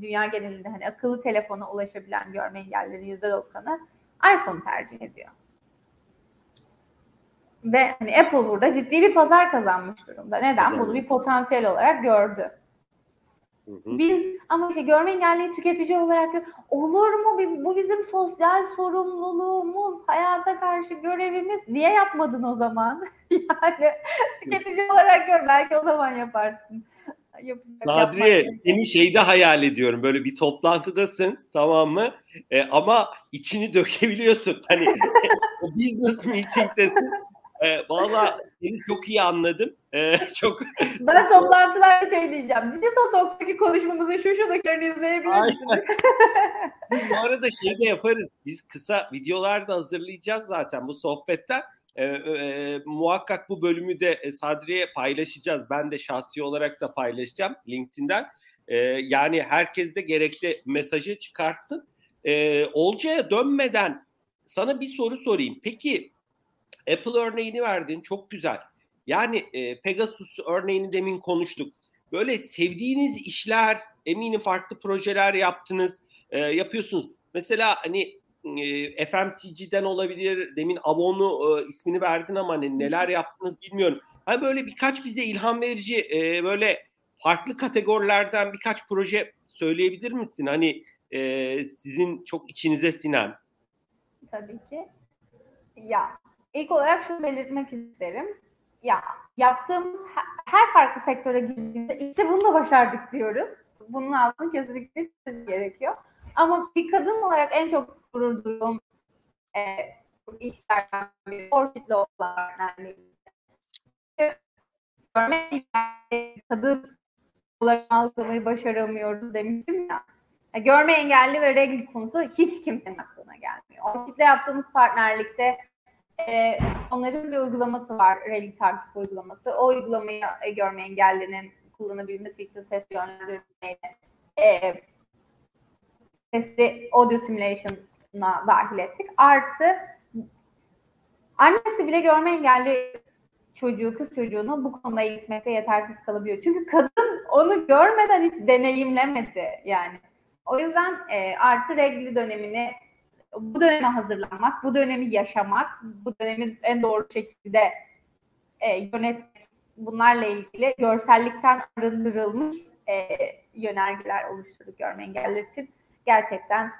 dünya genelinde hani akıllı telefona ulaşabilen görme yüzde doksanı iPhone tercih ediyor. Ve hani Apple burada ciddi bir pazar kazanmış durumda. Neden? Bunu bir potansiyel olarak gördü. Biz ama işte görme engelli tüketici olarak olur mu bu bizim sosyal sorumluluğumuz, hayata karşı görevimiz. Niye yapmadın o zaman? *laughs* yani tüketici olarak gör belki o zaman yaparsın. Sadriye seni şeyde hayal ediyorum böyle bir toplantıdasın tamam mı e, ama içini dökebiliyorsun *laughs* hani business meeting'desin e, Valla seni çok iyi anladım. E, çok. *laughs* Ben toplantılarda şey diyeceğim. Digital Talks'taki konuşmamızı şu şu dakikalarını izleyebilir misiniz? Biz bu arada şey de yaparız. Biz kısa videolar da hazırlayacağız zaten bu sohbetten. E, e, muhakkak bu bölümü de e, Sadri'ye paylaşacağız. Ben de şahsi olarak da paylaşacağım LinkedIn'den. E, yani herkes de gerekli mesajı çıkartsın. E, Olcay'a dönmeden sana bir soru sorayım. Peki Apple örneğini verdin çok güzel. Yani e, Pegasus örneğini demin konuştuk. Böyle sevdiğiniz işler, eminim farklı projeler yaptınız, e, yapıyorsunuz. Mesela hani e, FMCG'den olabilir, demin Avon'u e, ismini verdin ama hani neler yaptınız bilmiyorum. Hani böyle birkaç bize ilham verici e, böyle farklı kategorilerden birkaç proje söyleyebilir misin? Hani e, sizin çok içinize sinen. Tabii ki. Ya İlk olarak şunu belirtmek isterim. Ya yaptığımız her farklı sektöre girdiğimizde işte bunu da başardık diyoruz. Bunun altını kesinlikle gerekiyor. Ama bir kadın olarak en çok gurur duyduğum e, işlerden biri Orchid'le olan partnerliğimiz. Görme kadın olarak algılamayı başaramıyoruz demiştim ya. Görme engelli ve regl konusu hiç kimsenin aklına gelmiyor. Orchid'le yaptığımız partnerlikte e, onların bir uygulaması var, rally takip uygulaması. O uygulamayı e, görme engellinin kullanabilmesi için ses yönlendirmeyle e, sesli audio simulation'a dahil ettik. Artı annesi bile görme engelli çocuğu, kız çocuğunu bu konuda eğitmekte yetersiz kalabiliyor. Çünkü kadın onu görmeden hiç deneyimlemedi yani. O yüzden e, artı regli dönemini bu döneme hazırlanmak, bu dönemi yaşamak, bu dönemi en doğru şekilde e, yönetmek, bunlarla ilgili görsellikten arındırılmış e, yönergeler oluşturduk görme engelliler için. Gerçekten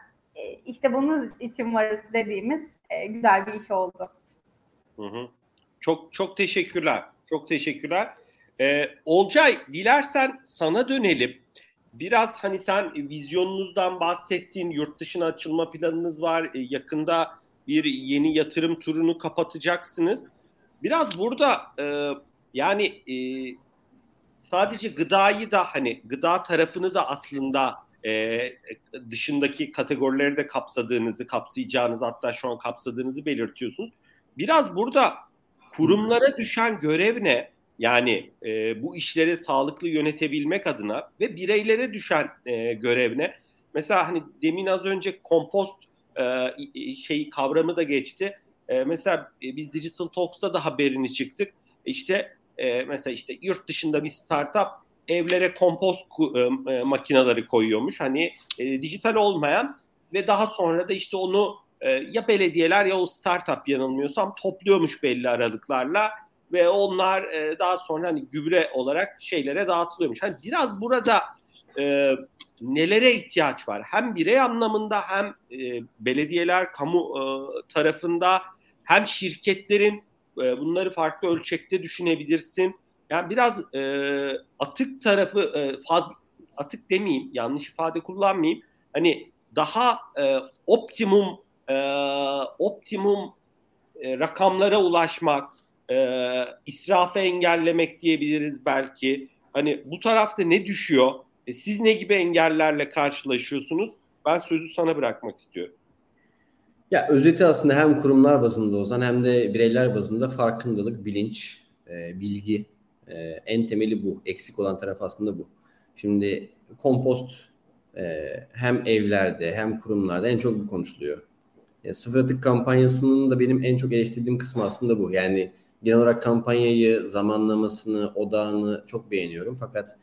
işte bunun için varız dediğimiz e, güzel bir iş oldu. Hı hı. Çok çok teşekkürler. Çok teşekkürler. Ee, Olcay dilersen sana dönelim biraz hani sen vizyonunuzdan bahsettin, yurt dışına açılma planınız var, e, yakında bir yeni yatırım turunu kapatacaksınız. Biraz burada e, yani e, sadece gıdayı da hani gıda tarafını da aslında e, dışındaki kategorileri de kapsadığınızı, kapsayacağınızı hatta şu an kapsadığınızı belirtiyorsunuz. Biraz burada kurumlara düşen görev ne? Yani e, bu işleri sağlıklı yönetebilmek adına ve bireylere düşen e, görev ne? Mesela hani demin az önce kompost e, şey kavramı da geçti. E, mesela e, biz Digital Talks'ta da haberini çıktık. İşte e, mesela işte yurt dışında bir startup evlere kompost e, e, makineleri koyuyormuş. Hani e, dijital olmayan ve daha sonra da işte onu e, ya belediyeler ya o startup yanılmıyorsam topluyormuş belli aralıklarla ve onlar daha sonra hani gübre olarak şeylere dağıtılıyormuş. Hani biraz burada nelere ihtiyaç var? Hem birey anlamında hem belediyeler kamu tarafında hem şirketlerin bunları farklı ölçekte düşünebilirsin. Yani biraz e, atık tarafı e, fazla atık demeyeyim, yanlış ifade kullanmayayım. Hani daha e, optimum e, optimum e, rakamlara ulaşmak, e, israfı engellemek diyebiliriz belki. Hani bu tarafta ne düşüyor? E, siz ne gibi engellerle karşılaşıyorsunuz? Ben sözü sana bırakmak istiyorum. Ya özeti aslında hem kurumlar bazında Ozan hem de bireyler bazında farkındalık, bilinç, e, bilgi e, en temeli bu. Eksik olan taraf aslında bu. Şimdi kompost e, hem evlerde hem kurumlarda en çok bu konuşuluyor. Yani sıfır atık kampanyasının da benim en çok eleştirdiğim kısmı aslında bu. Yani genel olarak kampanyayı, zamanlamasını, odağını çok beğeniyorum. Fakat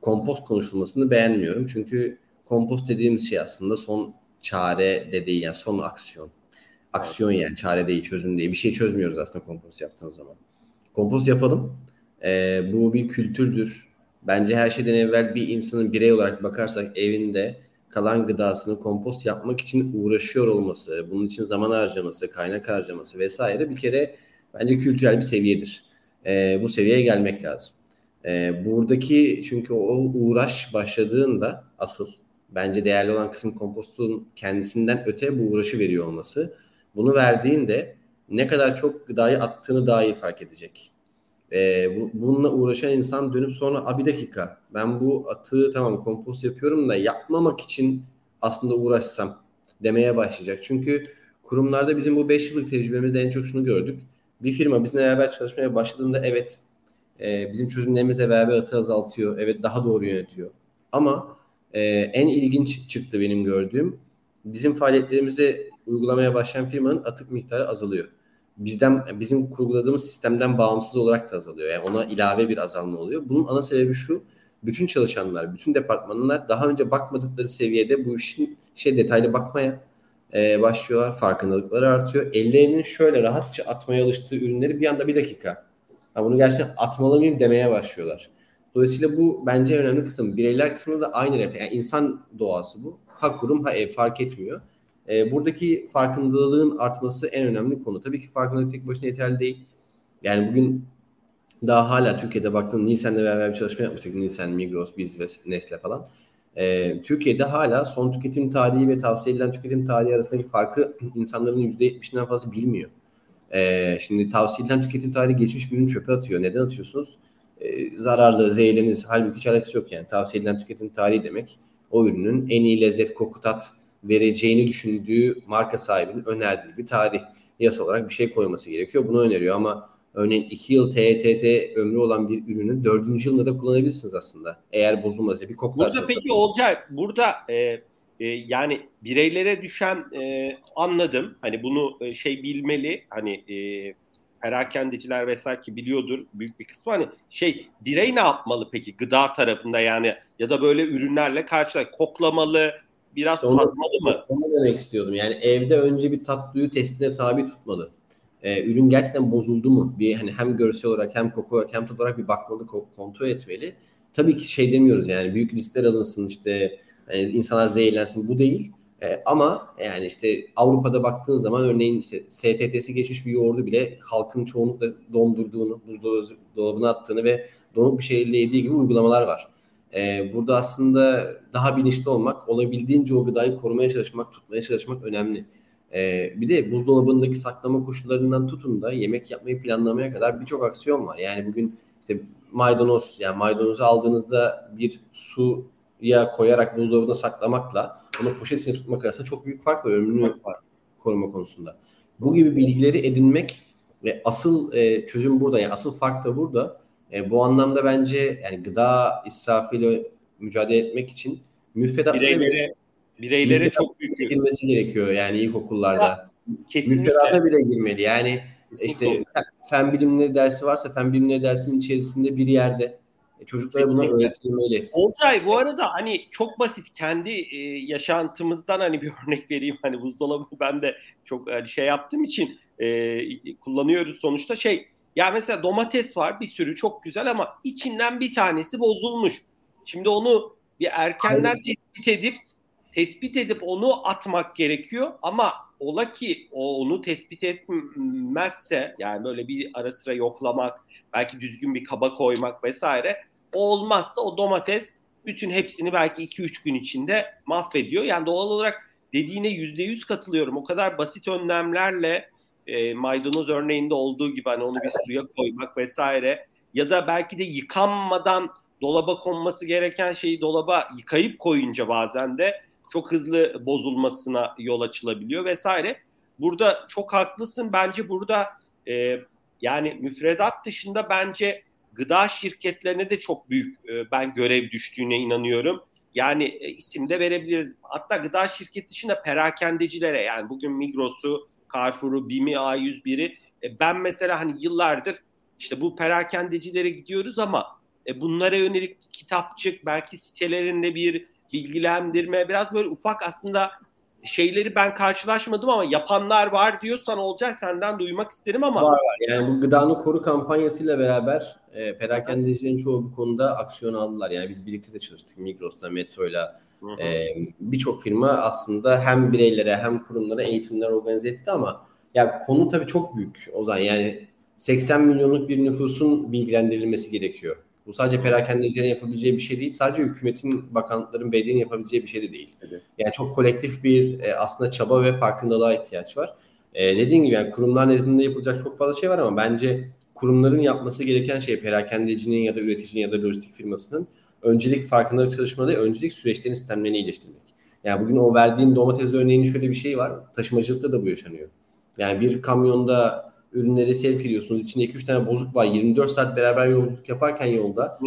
kompost konuşulmasını beğenmiyorum. Çünkü kompost dediğimiz şey aslında son çare de değil, yani son aksiyon. Aksiyon yani çare değil, çözüm değil. Bir şey çözmüyoruz aslında kompost yaptığınız zaman. Kompost yapalım. Ee, bu bir kültürdür. Bence her şeyden evvel bir insanın birey olarak bakarsak evinde kalan gıdasını kompost yapmak için uğraşıyor olması, bunun için zaman harcaması, kaynak harcaması vesaire bir kere bence kültürel bir seviyedir. Ee, bu seviyeye gelmek lazım. Ee, buradaki çünkü o uğraş başladığında asıl bence değerli olan kısım kompostun kendisinden öte bu uğraşı veriyor olması. Bunu verdiğinde ne kadar çok gıdayı attığını daha iyi fark edecek. Ee, bu, bununla uğraşan insan dönüp sonra a bir dakika ben bu atığı tamam kompost yapıyorum da yapmamak için aslında uğraşsam demeye başlayacak. Çünkü kurumlarda bizim bu 5 yıllık tecrübemizde en çok şunu gördük. Bir firma bizimle beraber çalışmaya başladığında evet e, bizim çözümlerimizle beraber atığı azaltıyor. Evet daha doğru yönetiyor. Ama e, en ilginç çıktı benim gördüğüm. Bizim faaliyetlerimizi uygulamaya başlayan firmanın atık miktarı azalıyor. Bizden bizim kurguladığımız sistemden bağımsız olarak da azalıyor. Yani ona ilave bir azalma oluyor. Bunun ana sebebi şu. Bütün çalışanlar, bütün departmanlar daha önce bakmadıkları seviyede bu işin şey detaylı bakmaya e, başlıyorlar. Farkındalıkları artıyor. Ellerinin şöyle rahatça atmaya alıştığı ürünleri bir anda bir dakika. Ha, bunu gerçekten atmalı mıyım demeye başlıyorlar. Dolayısıyla bu bence önemli kısım. Bireyler kısmında da aynı refleks. Yani insan doğası bu. Ha kurum ha ev fark etmiyor. E, buradaki farkındalığın artması en önemli konu. Tabii ki farkındalık tek başına yeterli değil. Yani bugün daha hala Türkiye'de baktığın Nisan'la beraber bir çalışma yapmıştık. Nisan, Migros, Biz ve Nestle falan. E, Türkiye'de hala son tüketim tarihi ve tavsiye edilen tüketim tarihi arasındaki farkı insanların %70'inden fazla bilmiyor. E, şimdi tavsiye edilen tüketim tarihi geçmiş bir ürün çöpe atıyor. Neden atıyorsunuz? E, zararlı, zehirleniz, halbuki hiç alakası yok yani. Tavsiye edilen tüketim tarihi demek o ürünün en iyi lezzet, koku, tat vereceğini düşündüğü marka sahibinin önerdiği bir tarih yasa olarak bir şey koyması gerekiyor. Bunu öneriyor ama örneğin 2 yıl TETT ömrü olan bir ürünü 4. yılında da kullanabilirsiniz aslında. Eğer bozulmazsa bir koklarsa. Burada peki Olcay burada e, e, yani bireylere düşen e, anladım. Hani bunu e, şey bilmeli. Hani e, perakendeciler vesaire ki biliyordur büyük bir kısmı hani şey birey ne yapmalı peki gıda tarafında yani ya da böyle ürünlerle karşılaştık koklamalı biraz işte onu, tatmalı mı? Onu demek istiyordum. Yani evde önce bir tat duyu testine tabi tutmalı. Ee, ürün gerçekten bozuldu mu? Bir hani hem görsel olarak hem koku olarak hem tat olarak bir bakmalı, kontrol etmeli. Tabii ki şey demiyoruz yani büyük listeler alınsın işte hani insanlar zehirlensin bu değil. E, ama yani işte Avrupa'da baktığın zaman örneğin işte STT'si geçmiş bir yoğurdu bile halkın çoğunlukla dondurduğunu, buzdolabına attığını ve donuk bir şeyle yediği gibi uygulamalar var. E, burada aslında daha bilinçli olmak, olabildiğince o gıdayı korumaya çalışmak, tutmaya çalışmak önemli. E, bir de buzdolabındaki saklama koşullarından tutun da yemek yapmayı planlamaya kadar birçok aksiyon var. Yani bugün işte maydanoz, yani maydanozu aldığınızda bir su ya koyarak buzdolabına saklamakla onu poşet içine tutmak arasında çok büyük fark var. Ömrünü koruma konusunda. Bu gibi bilgileri edinmek ve asıl e, çözüm burada. Yani asıl fark da burada. E, bu anlamda bence yani gıda israfıyla mücadele etmek için müfredatlara bireylere, bireylere müfredat çok büyük girmesi gerekiyor yani ilkokullarda. Kesinlikle. Müfredata bile girmeli. Yani Kesinlikle. işte fen bilimleri dersi varsa fen bilimleri dersinin içerisinde bir yerde e, çocuklara buna öğretilmeli. Olcay bu arada hani çok basit kendi e, yaşantımızdan hani bir *laughs* örnek vereyim. Hani buzdolabını ben de çok hani şey yaptığım için e, kullanıyoruz sonuçta şey ya mesela domates var bir sürü çok güzel ama içinden bir tanesi bozulmuş. Şimdi onu bir erkenden Hayır. tespit edip tespit edip onu atmak gerekiyor ama ola ki o onu tespit etmezse yani böyle bir ara sıra yoklamak belki düzgün bir kaba koymak vesaire o olmazsa o domates bütün hepsini belki 2-3 gün içinde mahvediyor. Yani doğal olarak dediğine %100 katılıyorum. O kadar basit önlemlerle e, maydanoz örneğinde olduğu gibi hani onu bir suya koymak vesaire ya da belki de yıkanmadan dolaba konması gereken şeyi dolaba yıkayıp koyunca bazen de çok hızlı bozulmasına yol açılabiliyor vesaire. Burada çok haklısın. Bence burada e, yani müfredat dışında bence gıda şirketlerine de çok büyük e, ben görev düştüğüne inanıyorum. Yani e, isim de verebiliriz. Hatta gıda şirketi dışında perakendecilere yani bugün Migros'u, Carrefour'u, BİM'i, A101'i e, ben mesela hani yıllardır işte bu perakendecilere gidiyoruz ama e, bunlara yönelik kitapçık belki sitelerinde bir bilgilendirme biraz böyle ufak aslında şeyleri ben karşılaşmadım ama yapanlar var diyorsan olacak senden duymak isterim ama. Var var. Yani bu gıdanı koru kampanyasıyla beraber e, perakendecilerin çoğu bu konuda aksiyon aldılar. Yani biz birlikte de çalıştık Migros'ta, Metro'yla. E, Birçok firma aslında hem bireylere hem kurumlara eğitimler organize etti ama ya konu tabii çok büyük Ozan. Yani 80 milyonluk bir nüfusun bilgilendirilmesi gerekiyor. Bu sadece perakendecilerin yapabileceği bir şey değil. Sadece hükümetin, bakanlıkların, belediyenin yapabileceği bir şey de değil. Evet. Yani çok kolektif bir e, aslında çaba ve farkındalığa ihtiyaç var. E, dediğim gibi yani kurumlar nezdinde yapılacak çok fazla şey var ama bence kurumların yapması gereken şey perakendecinin ya da üreticinin ya da lojistik firmasının öncelik farkındalık çalışmaları, öncelik süreçlerin sistemlerini iyileştirmek. Yani bugün o verdiğin domates örneğinin şöyle bir şey var. Taşımacılıkta da bu yaşanıyor. Yani bir kamyonda ürünleri sevk ediyorsunuz. İçinde 2-3 tane bozuk var. 24 saat beraber yolculuk yaparken yolda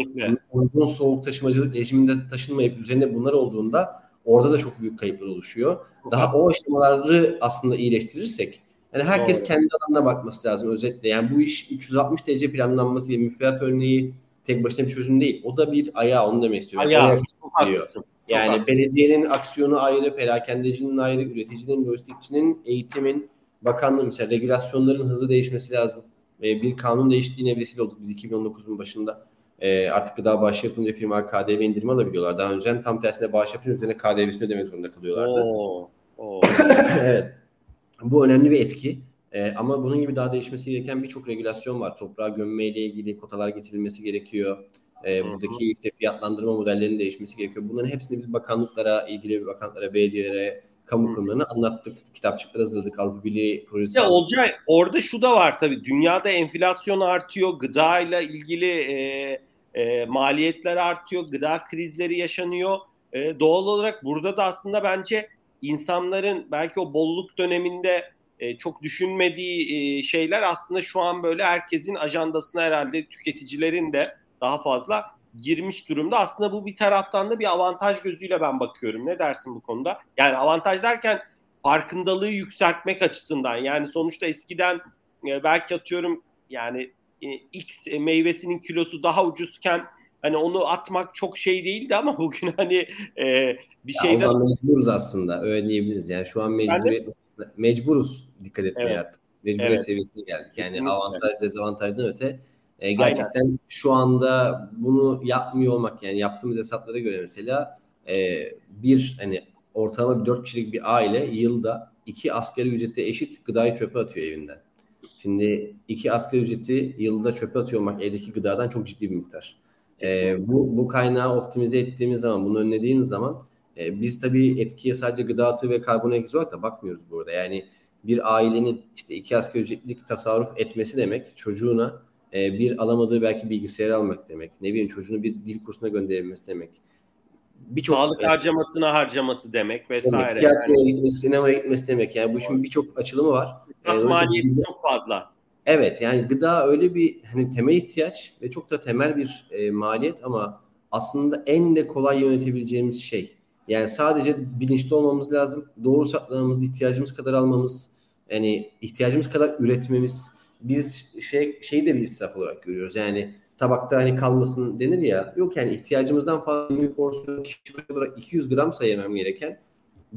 uygun soğuk taşımacılık rejiminde taşınmayıp üzerinde bunlar olduğunda orada da çok büyük kayıplar oluşuyor. Daha o aşamaları aslında iyileştirirsek yani herkes Doğru. kendi alanına bakması lazım özetle. Yani bu iş 360 derece planlanması diye müfredat örneği tek başına bir çözüm değil. O da bir ayağı onu demek istiyorum. Ayağı. Yani, haklısın. Yani Çok belediyenin aksiyonu ayrı, perakendecinin ayrı, üreticinin, lojistikçinin, eğitimin, bakanlığın mesela regülasyonların hızlı değişmesi lazım. E, bir kanun değişikliğine vesile olduk biz 2019'un başında. E, artık gıda bağışı yapınca firma KDV indirimi alabiliyorlar. Daha önce tam tersine bağış yapınca üzerine KDV'sini ödemek zorunda kalıyorlardı. Oo, oo. *laughs* evet. Bu önemli bir etki. E, ama bunun gibi daha değişmesi gereken birçok regülasyon var. Toprağa gömme ile ilgili kotalar getirilmesi gerekiyor. E, buradaki işte fiyatlandırma modellerinin değişmesi gerekiyor. Bunların hepsini biz bakanlıklara, ilgili bakanlıklara, belediyelere, kamu kurumlarına anlattık. Kitapçıklar hazırladık. Avrupa Birliği projesi. Ya Olcay orada şu da var tabii. Dünyada enflasyon artıyor. Gıdayla ilgili e, e, maliyetler artıyor. Gıda krizleri yaşanıyor. E, doğal olarak burada da aslında bence insanların belki o bolluk döneminde e, çok düşünmediği e, şeyler aslında şu an böyle herkesin ajandasına herhalde tüketicilerin de daha fazla girmiş durumda. Aslında bu bir taraftan da bir avantaj gözüyle ben bakıyorum. Ne dersin bu konuda? Yani avantaj derken farkındalığı yükseltmek açısından. Yani sonuçta eskiden e, belki atıyorum yani e, X meyvesinin kilosu daha ucuzken hani onu atmak çok şey değildi ama *laughs* bugün hani e, bir ya şeyden... Zaman mecburuz aslında öyle diyebiliriz. Yani şu an mecburiyet, mecburuz dikkat etmeye evet. artık. Mecburiyet evet. seviyesine geldik. Yani Kesinlikle. avantaj dezavantajdan öte e, gerçekten Aynen. şu anda bunu yapmıyor olmak yani yaptığımız hesaplara göre mesela e, bir hani ortalama bir 4 kişilik bir aile yılda iki asgari ücrete eşit gıdayı çöpe atıyor evinden. Şimdi iki asgari ücreti yılda çöpe atıyor olmak evdeki gıdadan çok ciddi bir miktar. E, bu, bu kaynağı optimize ettiğimiz zaman, bunu önlediğimiz zaman e, biz tabii etkiye sadece gıda atığı ve karbon egzoz olarak da bakmıyoruz burada. Yani bir ailenin işte iki asgari ücretlik tasarruf etmesi demek çocuğuna e, bir alamadığı belki bilgisayarı almak demek. Ne bileyim çocuğunu bir dil kursuna gönderilmesi demek. Birçok sağlık harcamasına harcaması demek vesaire. Demek, tiyatroya yani. gitmesi, sinemaya gitmesi demek. Yani bu şimdi birçok açılımı var. Yani maliyeti çok fazla. Evet yani gıda öyle bir hani temel ihtiyaç ve çok da temel bir e, maliyet ama aslında en de kolay yönetebileceğimiz şey. Yani sadece bilinçli olmamız lazım. Doğru saklamamız, ihtiyacımız kadar almamız, yani ihtiyacımız kadar üretmemiz biz şey şeyi de bir israf olarak görüyoruz. Yani tabakta hani kalmasın denir ya. Yok yani ihtiyacımızdan fazla bir porsiyon kişi olarak 200 gram sayamam gereken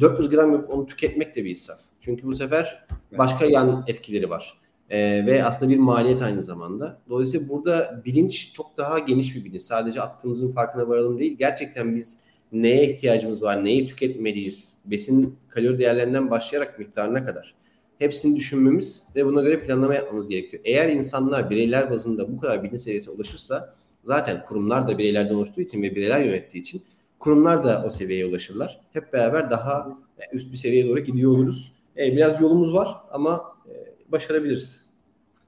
400 gram yapıp onu tüketmek de bir israf. Çünkü bu sefer başka yan etkileri var. Ee, ve aslında bir maliyet aynı zamanda. Dolayısıyla burada bilinç çok daha geniş bir bilinç. Sadece attığımızın farkına varalım değil. Gerçekten biz neye ihtiyacımız var, neyi tüketmeliyiz, besin kalori değerlerinden başlayarak miktarına kadar hepsini düşünmemiz ve buna göre planlama yapmamız gerekiyor. Eğer insanlar bireyler bazında bu kadar bilinç seviyesine ulaşırsa zaten kurumlar da bireylerden oluştuğu için ve bireyler yönettiği için kurumlar da o seviyeye ulaşırlar. Hep beraber daha üst bir seviyeye doğru gidiyor oluruz. E, biraz yolumuz var ama e, başarabiliriz.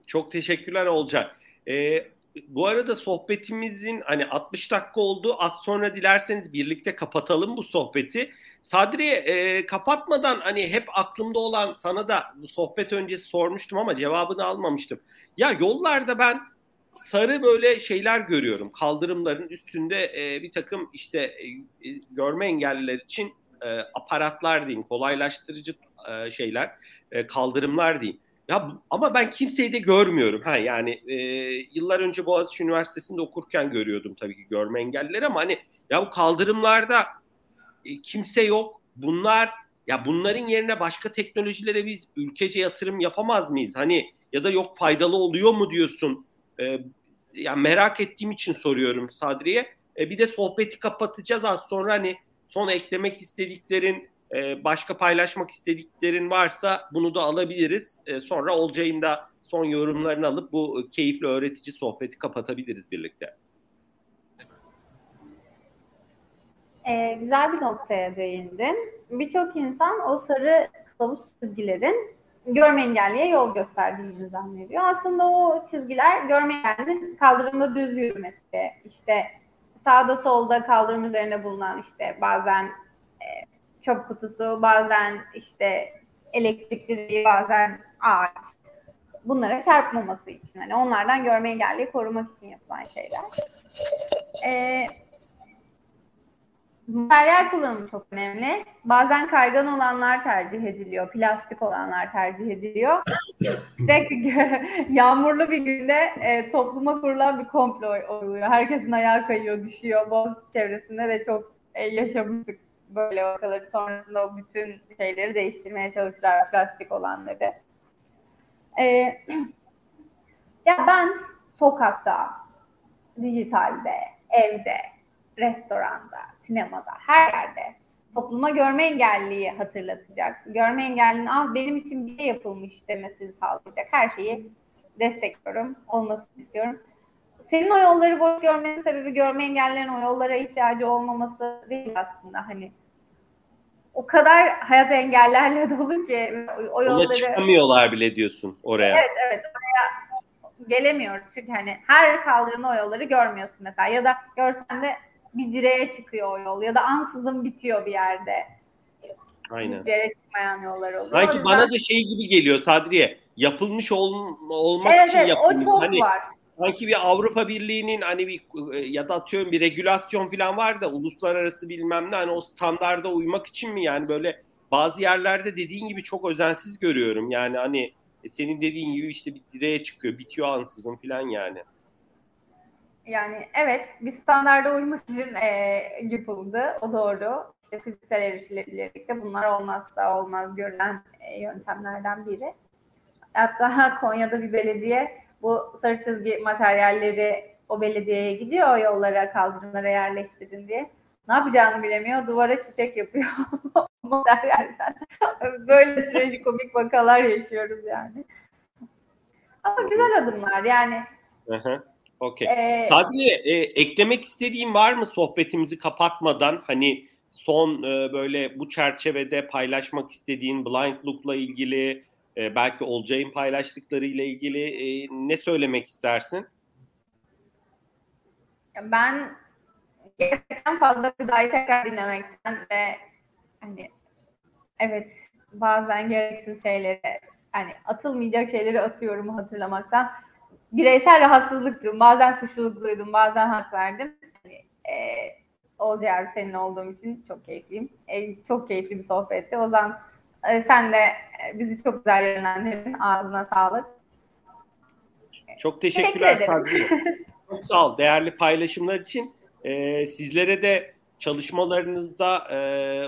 Çok teşekkürler olacak. E, bu arada sohbetimizin hani 60 dakika oldu. Az sonra dilerseniz birlikte kapatalım bu sohbeti. Sadri e, kapatmadan hani hep aklımda olan sana da bu sohbet öncesi sormuştum ama cevabını almamıştım. Ya yollarda ben sarı böyle şeyler görüyorum. Kaldırımların üstünde e, bir takım işte e, e görme engelliler için e, aparatlar diyeyim, kolaylaştırıcı e, şeyler, e, kaldırımlar diyeyim. Ya ama ben kimseyi de görmüyorum. Ha yani e, yıllar önce Boğaziçi Üniversitesi'nde okurken görüyordum tabii ki görme engellileri ama hani ya bu kaldırımlarda e, kimse yok. Bunlar ya bunların yerine başka teknolojilere biz ülkece yatırım yapamaz mıyız? Hani ya da yok faydalı oluyor mu diyorsun? E, yani merak ettiğim için soruyorum Sadri'ye. E, bir de sohbeti kapatacağız az sonra hani son eklemek istediklerin e, başka paylaşmak istediklerin varsa bunu da alabiliriz. E, sonra Olcay'ın da son yorumlarını alıp bu keyifli öğretici sohbeti kapatabiliriz birlikte. Ee, güzel bir noktaya değindin. Birçok insan o sarı kılavuz çizgilerin görme engelliye yol gösterdiğini zannediyor. Aslında o çizgiler görme engellinin kaldırımda düz yürümesi, işte sağda solda kaldırım üzerine bulunan işte bazen e, çöp kutusu, bazen işte elektrikli, bazen ağaç. Bunlara çarpmaması için. Hani onlardan görme engelliyi korumak için yapılan şeyler. Ee, Materyal kullanımı çok önemli. Bazen kaygan olanlar tercih ediliyor, plastik olanlar tercih ediliyor. Sürekli *laughs* yağmurlu bir günde e, topluma kurulan bir komplo oluyor. Herkesin ayağı kayıyor, düşüyor. Boğaziçi çevresinde de çok e, yaşamıştık böyle vakaları. Sonrasında o bütün şeyleri değiştirmeye çalıştılar plastik olanları. E, *clears throat* ya ben sokakta, dijitalde, evde, restoranda, sinemada, her yerde topluma görme engelliyi hatırlatacak. Görme engellinin ah benim için bir şey yapılmış demesini sağlayacak. Her şeyi destekliyorum, olmasını istiyorum. Senin o yolları boş görmenin sebebi görme engellilerin o yollara ihtiyacı olmaması değil aslında. Hani o kadar hayat engellerle *laughs* dolu ki o yolları... Ona çıkamıyorlar bile diyorsun oraya. Evet evet oraya gelemiyoruz. Çünkü hani her kaldırımda o yolları görmüyorsun mesela. Ya da görsen de bir direğe çıkıyor o yol ya da ansızın bitiyor bir yerde. Aynen. Hiçbir yere çıkmayan yollar oluyor. Sanki yüzden... bana da şey gibi geliyor Sadriye. Yapılmış ol, olmak evet, için evet, yapılmış. O çok hani, var. Sanki bir Avrupa Birliği'nin hani bir ya da atıyorum bir regülasyon falan var da uluslararası bilmem ne hani o standarda uymak için mi yani böyle bazı yerlerde dediğin gibi çok özensiz görüyorum. Yani hani senin dediğin gibi işte bir direğe çıkıyor, bitiyor ansızın falan yani. Yani evet bir standarda uymak için e, yapıldı. O doğru. İşte fiziksel erişilebilirlikte bunlar olmazsa olmaz görülen e, yöntemlerden biri. Hatta Konya'da bir belediye bu sarı çizgi materyalleri o belediyeye gidiyor yollara kaldırımlara yerleştirin diye. Ne yapacağını bilemiyor. Duvara çiçek yapıyor *laughs* materyalden. Böyle trajikomik vakalar yaşıyoruz yani. Ama güzel adımlar yani. Okey. Ee, Sadece e, eklemek istediğin var mı sohbetimizi kapatmadan? Hani son e, böyle bu çerçevede paylaşmak istediğin Blind Look'la ilgili e, belki Olcay'ın paylaştıkları ile ilgili e, ne söylemek istersin? Ben gerçekten fazla gıdayı tekrar dinlemekten ve hani evet bazen gereksiz şeyleri hani atılmayacak şeyleri atıyorum hatırlamaktan bireysel rahatsızlık duydum. Bazen suçluluk duydum, bazen hak verdim. Hani, e, Olcay abi senin olduğum için çok keyifliyim. E, çok keyifli bir sohbetti. O zaman e, sen de e, bizi çok güzel yönlendirdin. Ağzına sağlık. Çok teşekkürler Sadri. *laughs* çok sağ ol. Değerli paylaşımlar için. E, sizlere de çalışmalarınızda e,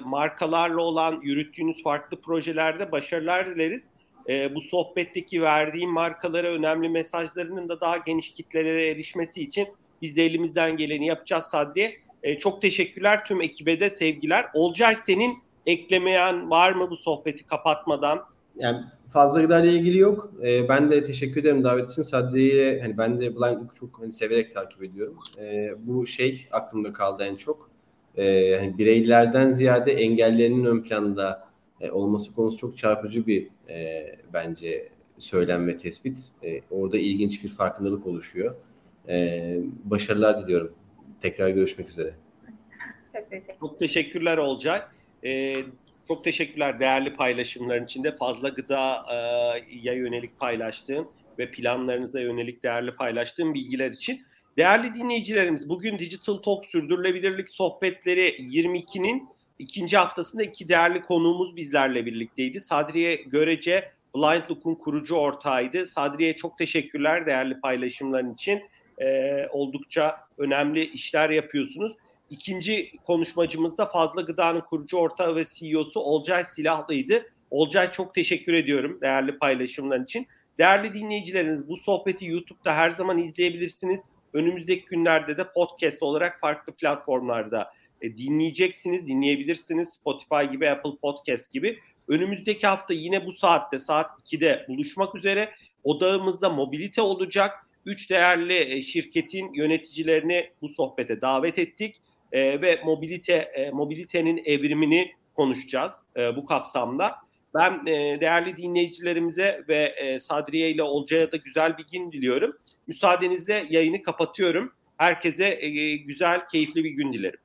markalarla olan yürüttüğünüz farklı projelerde başarılar dileriz e, bu sohbetteki verdiğim markalara önemli mesajlarının da daha geniş kitlelere erişmesi için biz de elimizden geleni yapacağız Sadri. E, çok teşekkürler tüm ekibe de sevgiler. Olcay senin eklemeyen var mı bu sohbeti kapatmadan? Yani fazla gıda ile ilgili yok. Ee, ben de teşekkür ederim davet için. Sadri'ye hani ben de Blind çok hani severek takip ediyorum. Ee, bu şey aklımda kaldı en çok. Ee, hani bireylerden ziyade engellerinin ön planda e, olması konusu çok çarpıcı bir e, bence söylem ve tespit. E, orada ilginç bir farkındalık oluşuyor. E, başarılar diliyorum. Tekrar görüşmek üzere. Çok, teşekkür. çok teşekkürler Olcay. E, çok teşekkürler değerli paylaşımların içinde fazla gıdaya e, yönelik paylaştığın ve planlarınıza yönelik değerli paylaştığın bilgiler için. Değerli dinleyicilerimiz bugün Digital Talk sürdürülebilirlik sohbetleri 22'nin ikinci haftasında iki değerli konuğumuz bizlerle birlikteydi. Sadriye Görece Blind Look'un kurucu ortağıydı. Sadriye'ye çok teşekkürler değerli paylaşımların için. Ee, oldukça önemli işler yapıyorsunuz. İkinci konuşmacımız da Fazla Gıda'nın kurucu ortağı ve CEO'su Olcay Silahlı'ydı. Olcay çok teşekkür ediyorum değerli paylaşımlar için. Değerli dinleyicileriniz bu sohbeti YouTube'da her zaman izleyebilirsiniz. Önümüzdeki günlerde de podcast olarak farklı platformlarda e, dinleyeceksiniz, dinleyebilirsiniz. Spotify gibi, Apple Podcast gibi. Önümüzdeki hafta yine bu saatte saat 2'de buluşmak üzere. Odağımızda mobilite olacak. Üç değerli e, şirketin yöneticilerini bu sohbete davet ettik e, ve mobilite e, mobilitenin evrimini konuşacağız e, bu kapsamda. Ben e, değerli dinleyicilerimize ve e, Sadriye ile Olcay'a da güzel bir gün diliyorum. Müsaadenizle yayını kapatıyorum. Herkese e, güzel, keyifli bir gün dilerim.